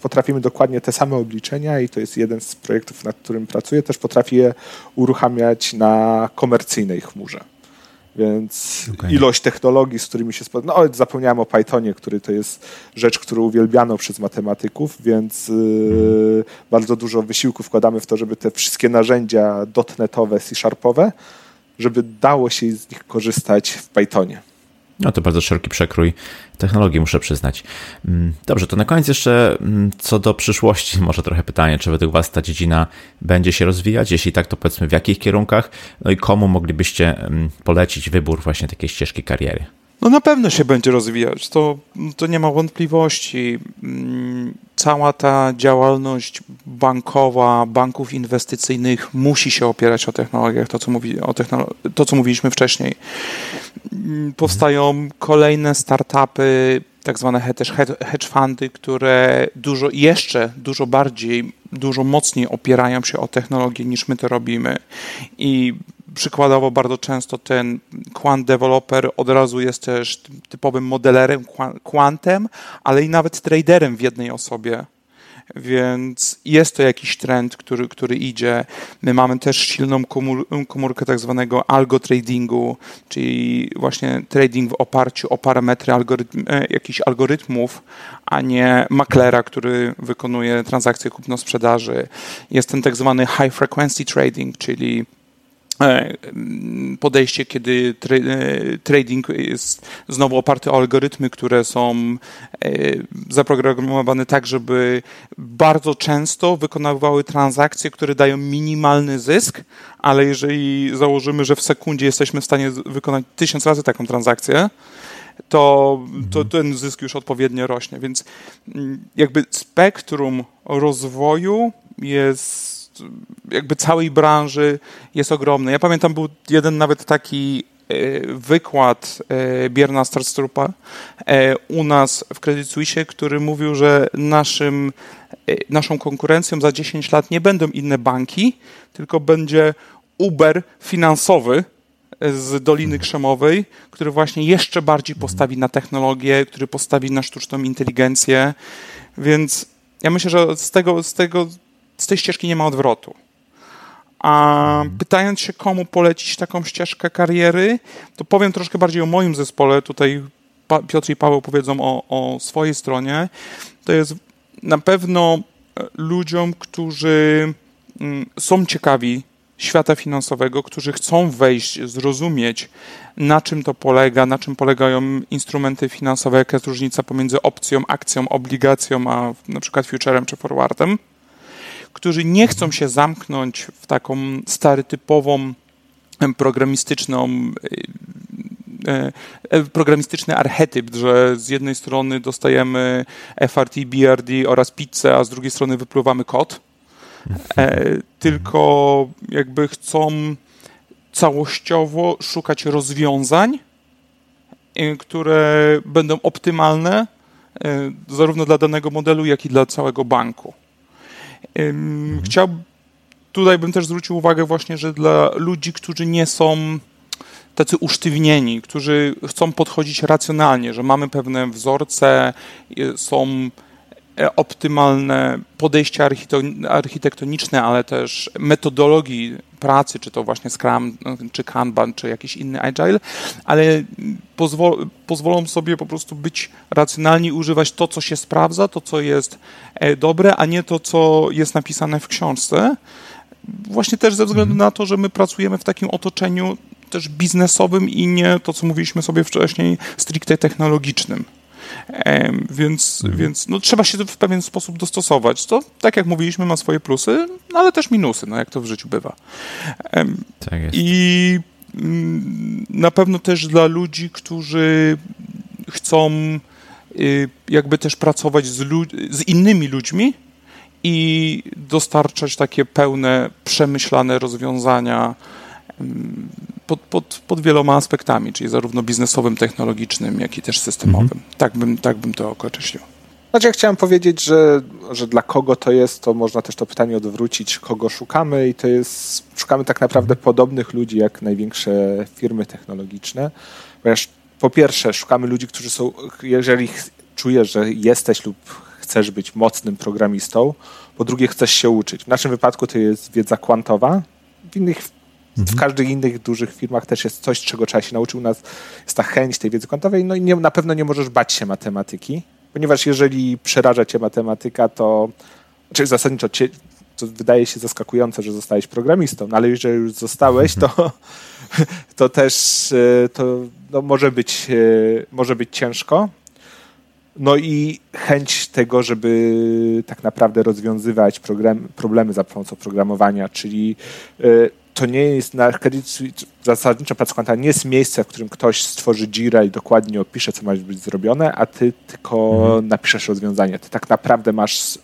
potrafimy dokładnie te same obliczenia i to jest jeden z projektów, nad którym pracuję, też potrafię je uruchamiać na komercyjnej chmurze. Więc okay. ilość technologii, z którymi się spotkałem, no zapomniałem o Pythonie, który to jest rzecz, którą uwielbiano przez matematyków, więc mm. bardzo dużo wysiłku wkładamy w to, żeby te wszystkie narzędzia dotnetowe, C-sharpowe żeby dało się z nich korzystać w Pythonie. No to bardzo szeroki przekrój technologii, muszę przyznać. Mm, dobrze, to na koniec jeszcze mm, co do przyszłości, może trochę pytanie, czy według Was ta dziedzina będzie się rozwijać? Jeśli tak, to powiedzmy w jakich kierunkach? No i komu moglibyście mm, polecić wybór właśnie takiej ścieżki kariery? No na pewno się będzie rozwijać, to, to nie ma wątpliwości. Cała ta działalność bankowa, banków inwestycyjnych musi się opierać o technologiach, to co, mówi, o technolo- to, co mówiliśmy wcześniej. Mm, powstają kolejne startupy, tak zwane też hedge fundy, które dużo, jeszcze dużo bardziej, dużo mocniej opierają się o technologię niż my to robimy. I przykładowo bardzo często ten quant developer od razu jest też typowym modelerem, quantem, ale i nawet traderem w jednej osobie. Więc jest to jakiś trend, który, który idzie. My mamy też silną komór, komórkę tak zwanego algo tradingu, czyli właśnie trading w oparciu o parametry algorytm, e, jakichś algorytmów, a nie maklera, który wykonuje transakcje kupno-sprzedaży. Jest ten tak zwany high frequency trading, czyli podejście, kiedy tra e, trading jest znowu oparty o algorytmy, które są e, zaprogramowane tak, żeby bardzo często wykonywały transakcje, które dają minimalny zysk, ale jeżeli założymy, że w sekundzie jesteśmy w stanie wykonać tysiąc razy taką transakcję, to, to mhm. ten zysk już odpowiednio rośnie. Więc mm, jakby spektrum rozwoju jest jakby całej branży jest ogromny. Ja pamiętam, był jeden nawet taki e, wykład e, Bierna Starstrupa e, u nas w Credit Suisse, który mówił, że naszym, naszą konkurencją za 10 lat nie będą inne banki, tylko będzie Uber finansowy z Doliny Krzemowej, który właśnie jeszcze bardziej postawi na technologię, który postawi na sztuczną inteligencję, więc ja myślę, że z tego, z tego tej ścieżki nie ma odwrotu. A pytając się, komu polecić taką ścieżkę kariery, to powiem troszkę bardziej o moim zespole. Tutaj Piotr i Paweł powiedzą o, o swojej stronie. To jest na pewno e, ludziom, którzy mm, są ciekawi świata finansowego, którzy chcą wejść, zrozumieć, na czym to polega, na czym polegają instrumenty finansowe, jaka jest różnica pomiędzy opcją, akcją, obligacją, a na przykład futurem czy forwardem którzy nie chcą się zamknąć w taką stereotypową programistyczną e, e, programistyczny archetyp, że z jednej strony dostajemy FRT, BRD oraz pizzę, a z drugiej strony wypływamy kod, e, tylko jakby chcą całościowo szukać rozwiązań, które będą optymalne zarówno dla danego modelu, jak i dla całego banku. Mhm. Chciałbym, tutaj bym też zwrócił uwagę właśnie, że dla ludzi, którzy nie są tacy usztywnieni, którzy chcą podchodzić racjonalnie, że mamy pewne wzorce, są e, optymalne podejścia architektoniczne, ale też metodologii pracy, czy to właśnie Scrum, czy Kanban, czy jakiś inny Agile, ale pozwol, pozwolą sobie po prostu być racjonalni, używać to, co się sprawdza, to, co jest e, dobre, a nie to, co jest napisane w książce. Właśnie też ze względu mhm. na to, że my pracujemy w takim otoczeniu też biznesowym i nie to, co mówiliśmy sobie wcześniej, stricte technologicznym. Więc, mhm. więc no, trzeba się w pewien sposób dostosować. To, tak jak mówiliśmy, ma swoje plusy, no, ale też minusy, no, jak to w życiu bywa. Tak jest. I mm, na pewno też dla ludzi, którzy chcą y, jakby też pracować z, z innymi ludźmi i dostarczać takie pełne, przemyślane rozwiązania pod, pod, pod wieloma aspektami, czyli zarówno biznesowym, technologicznym, jak i też systemowym. Mhm. Tak, bym, tak bym to określił. Znaczy ja chciałem powiedzieć, że, że dla kogo to jest, to można też to pytanie odwrócić, kogo szukamy i to jest, szukamy tak naprawdę podobnych ludzi jak największe firmy technologiczne, ponieważ po pierwsze szukamy ludzi, którzy są, jeżeli czujesz, że jesteś lub chcesz być mocnym programistą, po drugie chcesz się uczyć. W naszym wypadku to jest wiedza kwantowa, w innych w każdych innych dużych firmach też jest coś, czego trzeba się nauczyć. U nas jest ta chęć tej wiedzy kwantowej, no i nie, na pewno nie możesz bać się matematyki, ponieważ jeżeli przeraża cię matematyka, to czyli zasadniczo cię, to wydaje się zaskakujące, że zostałeś programistą, no ale jeżeli już zostałeś, to, to też e, to no, może, być, e, może być ciężko. No i chęć tego, żeby tak naprawdę rozwiązywać problem, problemy za pomocą programowania, czyli e, to nie jest na Credit Suisse, zasadnicza praca kwanta nie jest miejsce, w którym ktoś stworzy Jira i dokładnie opisze, co ma być zrobione, a ty tylko mhm. napiszesz rozwiązanie. Ty tak naprawdę masz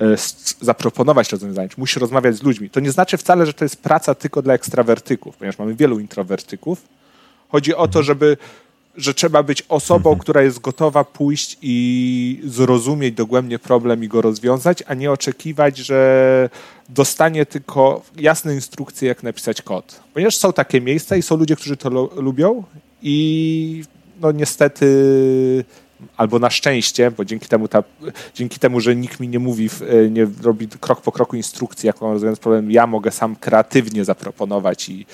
e, zaproponować rozwiązanie, musisz rozmawiać z ludźmi. To nie znaczy wcale, że to jest praca tylko dla ekstrawertyków, ponieważ mamy wielu introwertyków. Chodzi o to, żeby że trzeba być osobą, mhm. która jest gotowa pójść i zrozumieć dogłębnie problem i go rozwiązać, a nie oczekiwać, że dostanie tylko jasne instrukcje, jak napisać kod. Ponieważ są takie miejsca i są ludzie, którzy to lubią i no niestety albo na szczęście, bo dzięki temu, ta, dzięki temu, że nikt mi nie mówi, nie robi krok po kroku instrukcji, jak mam rozwiązać problem, ja mogę sam kreatywnie zaproponować i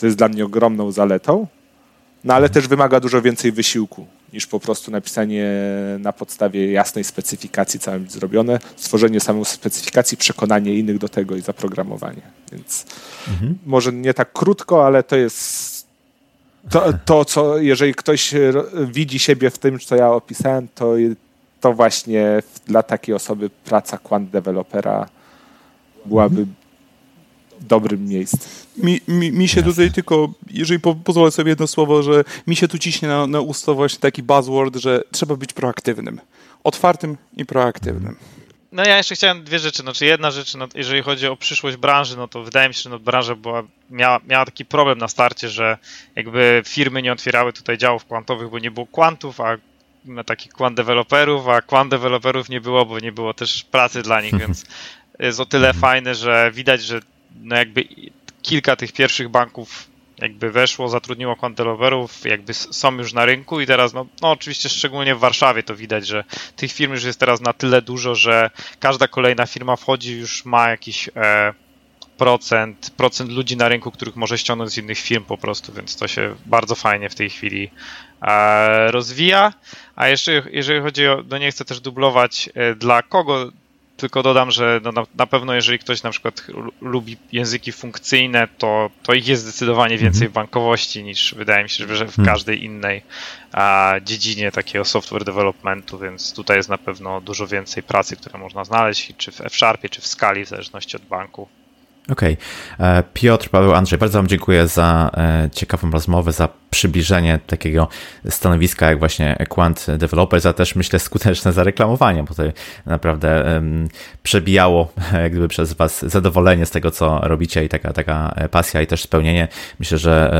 to jest dla mnie ogromną zaletą no ale też wymaga dużo więcej wysiłku niż po prostu napisanie na podstawie jasnej specyfikacji całym zrobione, stworzenie samej specyfikacji, przekonanie innych do tego i zaprogramowanie. Więc mhm. może nie tak krótko, ale to jest to, to, co jeżeli ktoś widzi siebie w tym, co ja opisałem, to, to właśnie dla takiej osoby praca quant developera byłaby mhm. Dobrym miejscem. Mi, mi, mi się Jasne. tutaj tylko, jeżeli po, pozwolę sobie jedno słowo, że mi się tu ciśnie na, na usto właśnie taki buzzword, że trzeba być proaktywnym. Otwartym i proaktywnym. No ja jeszcze chciałem dwie rzeczy. Znaczy jedna rzecz, no, jeżeli chodzi o przyszłość branży, no to wydaje mi się, że no, branża była, miała, miała taki problem na starcie, że jakby firmy nie otwierały tutaj działów kwantowych, bo nie było kwantów, a takich quant deweloperów, a quant deweloperów nie było, bo nie było też pracy dla nich, więc jest o tyle fajne, że widać, że no jakby kilka tych pierwszych banków jakby weszło, zatrudniło kontelowerów, jakby są już na rynku i teraz, no, no oczywiście szczególnie w Warszawie to widać, że tych firm już jest teraz na tyle dużo, że każda kolejna firma wchodzi, już ma jakiś e, procent, procent ludzi na rynku, których może ściągnąć z innych firm po prostu, więc to się bardzo fajnie w tej chwili e, rozwija. A jeszcze jeżeli chodzi o, no nie chcę też dublować e, dla kogo tylko dodam, że no na, na, pewno jeżeli ktoś na przykład lubi języki funkcyjne, to, to ich jest zdecydowanie mhm. więcej w bankowości niż wydaje mi się, że w mhm. każdej innej a, dziedzinie takiego software developmentu, więc tutaj jest na pewno dużo więcej pracy, które można znaleźć, czy w F-Sharpie, czy w skali, w zależności od banku. Okej. Okay. E, Piotr, Paweł, Andrzej, bardzo Wam dziękuję za e, ciekawą rozmowę, za przybliżenie takiego stanowiska jak właśnie Quant Developer, za też myślę skuteczne zareklamowanie, bo to naprawdę przebijało jak gdyby przez Was zadowolenie z tego, co robicie i taka, taka pasja i też spełnienie. Myślę, że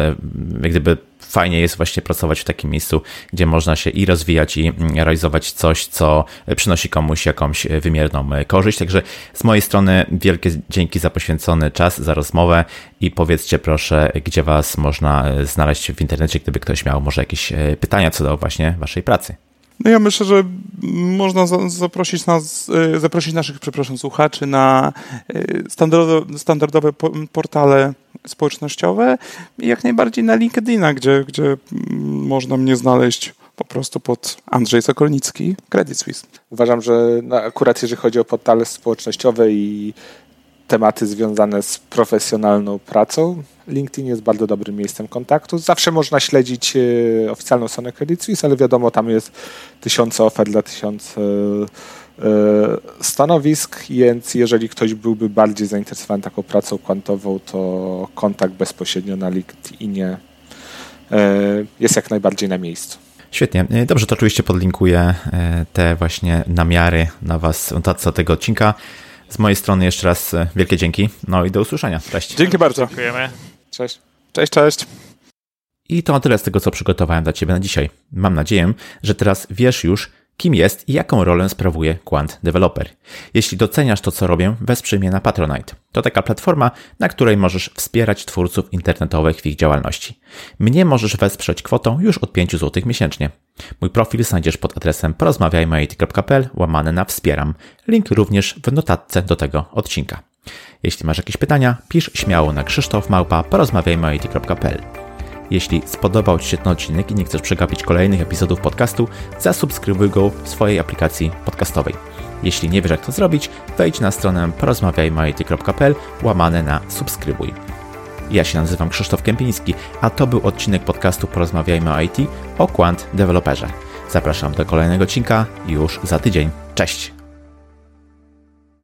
jak gdyby fajnie jest właśnie pracować w takim miejscu, gdzie można się i rozwijać, i realizować coś, co przynosi komuś jakąś wymierną korzyść. Także z mojej strony wielkie dzięki za poświęcony czas, za rozmowę i powiedzcie proszę, gdzie Was można znaleźć w internecie, gdyby ktoś miał może jakieś e, pytania co do właśnie Waszej pracy. No ja myślę, że można zaprosić nas, e, zaprosić naszych, przepraszam, słuchaczy na e, standardowe, standardowe portale społecznościowe i jak najbardziej na LinkedIna, gdzie, gdzie można mnie znaleźć po prostu pod Andrzej Sokolnicki, Credit Suisse. Uważam, że akurat jeżeli chodzi o portale społecznościowe i tematy związane z profesjonalną pracą, LinkedIn jest bardzo dobrym miejscem kontaktu. Zawsze można śledzić e, oficjalną stronę Credit Suisse, ale wiadomo, tam jest tysiące ofert dla tysiące stanowisk, więc jeżeli ktoś byłby bardziej zainteresowany taką pracą kwantową, to kontakt bezpośrednio na LinkedInie e, jest jak najbardziej na miejscu. Świetnie. Dobrze, to oczywiście podlinkuję te właśnie namiary na Was w tego odcinka. Z mojej strony jeszcze raz wielkie dzięki. No i do usłyszenia. Cześć. Dzięki bardzo. Dziękujemy. Cześć. Cześć, cześć. I to na tyle z tego, co przygotowałem dla Ciebie na dzisiaj. Mam nadzieję, że teraz wiesz już, kim jest i jaką rolę sprawuje Quant Developer. Jeśli doceniasz to, co robię, wesprzyj mnie na Patronite. To taka platforma, na której możesz wspierać twórców internetowych w ich działalności. Mnie możesz wesprzeć kwotą już od 5 zł miesięcznie. Mój profil znajdziesz pod adresem porozmawiajmy.pl łamane na wspieram. Link również w notatce do tego odcinka. Jeśli masz jakieś pytania, pisz śmiało na krzysztofmałpa porozmawiajmy.pl jeśli spodobał Ci się ten odcinek i nie chcesz przegapić kolejnych epizodów podcastu, zasubskrybuj go w swojej aplikacji podcastowej. Jeśli nie wiesz jak to zrobić, wejdź na stronę porozmawiajmy.pl łamane na subskrybuj. Ja się nazywam Krzysztof Kępiński, a to był odcinek podcastu Porozmawiajmy o IT o Quant Developerze. Zapraszam do kolejnego odcinka już za tydzień. Cześć!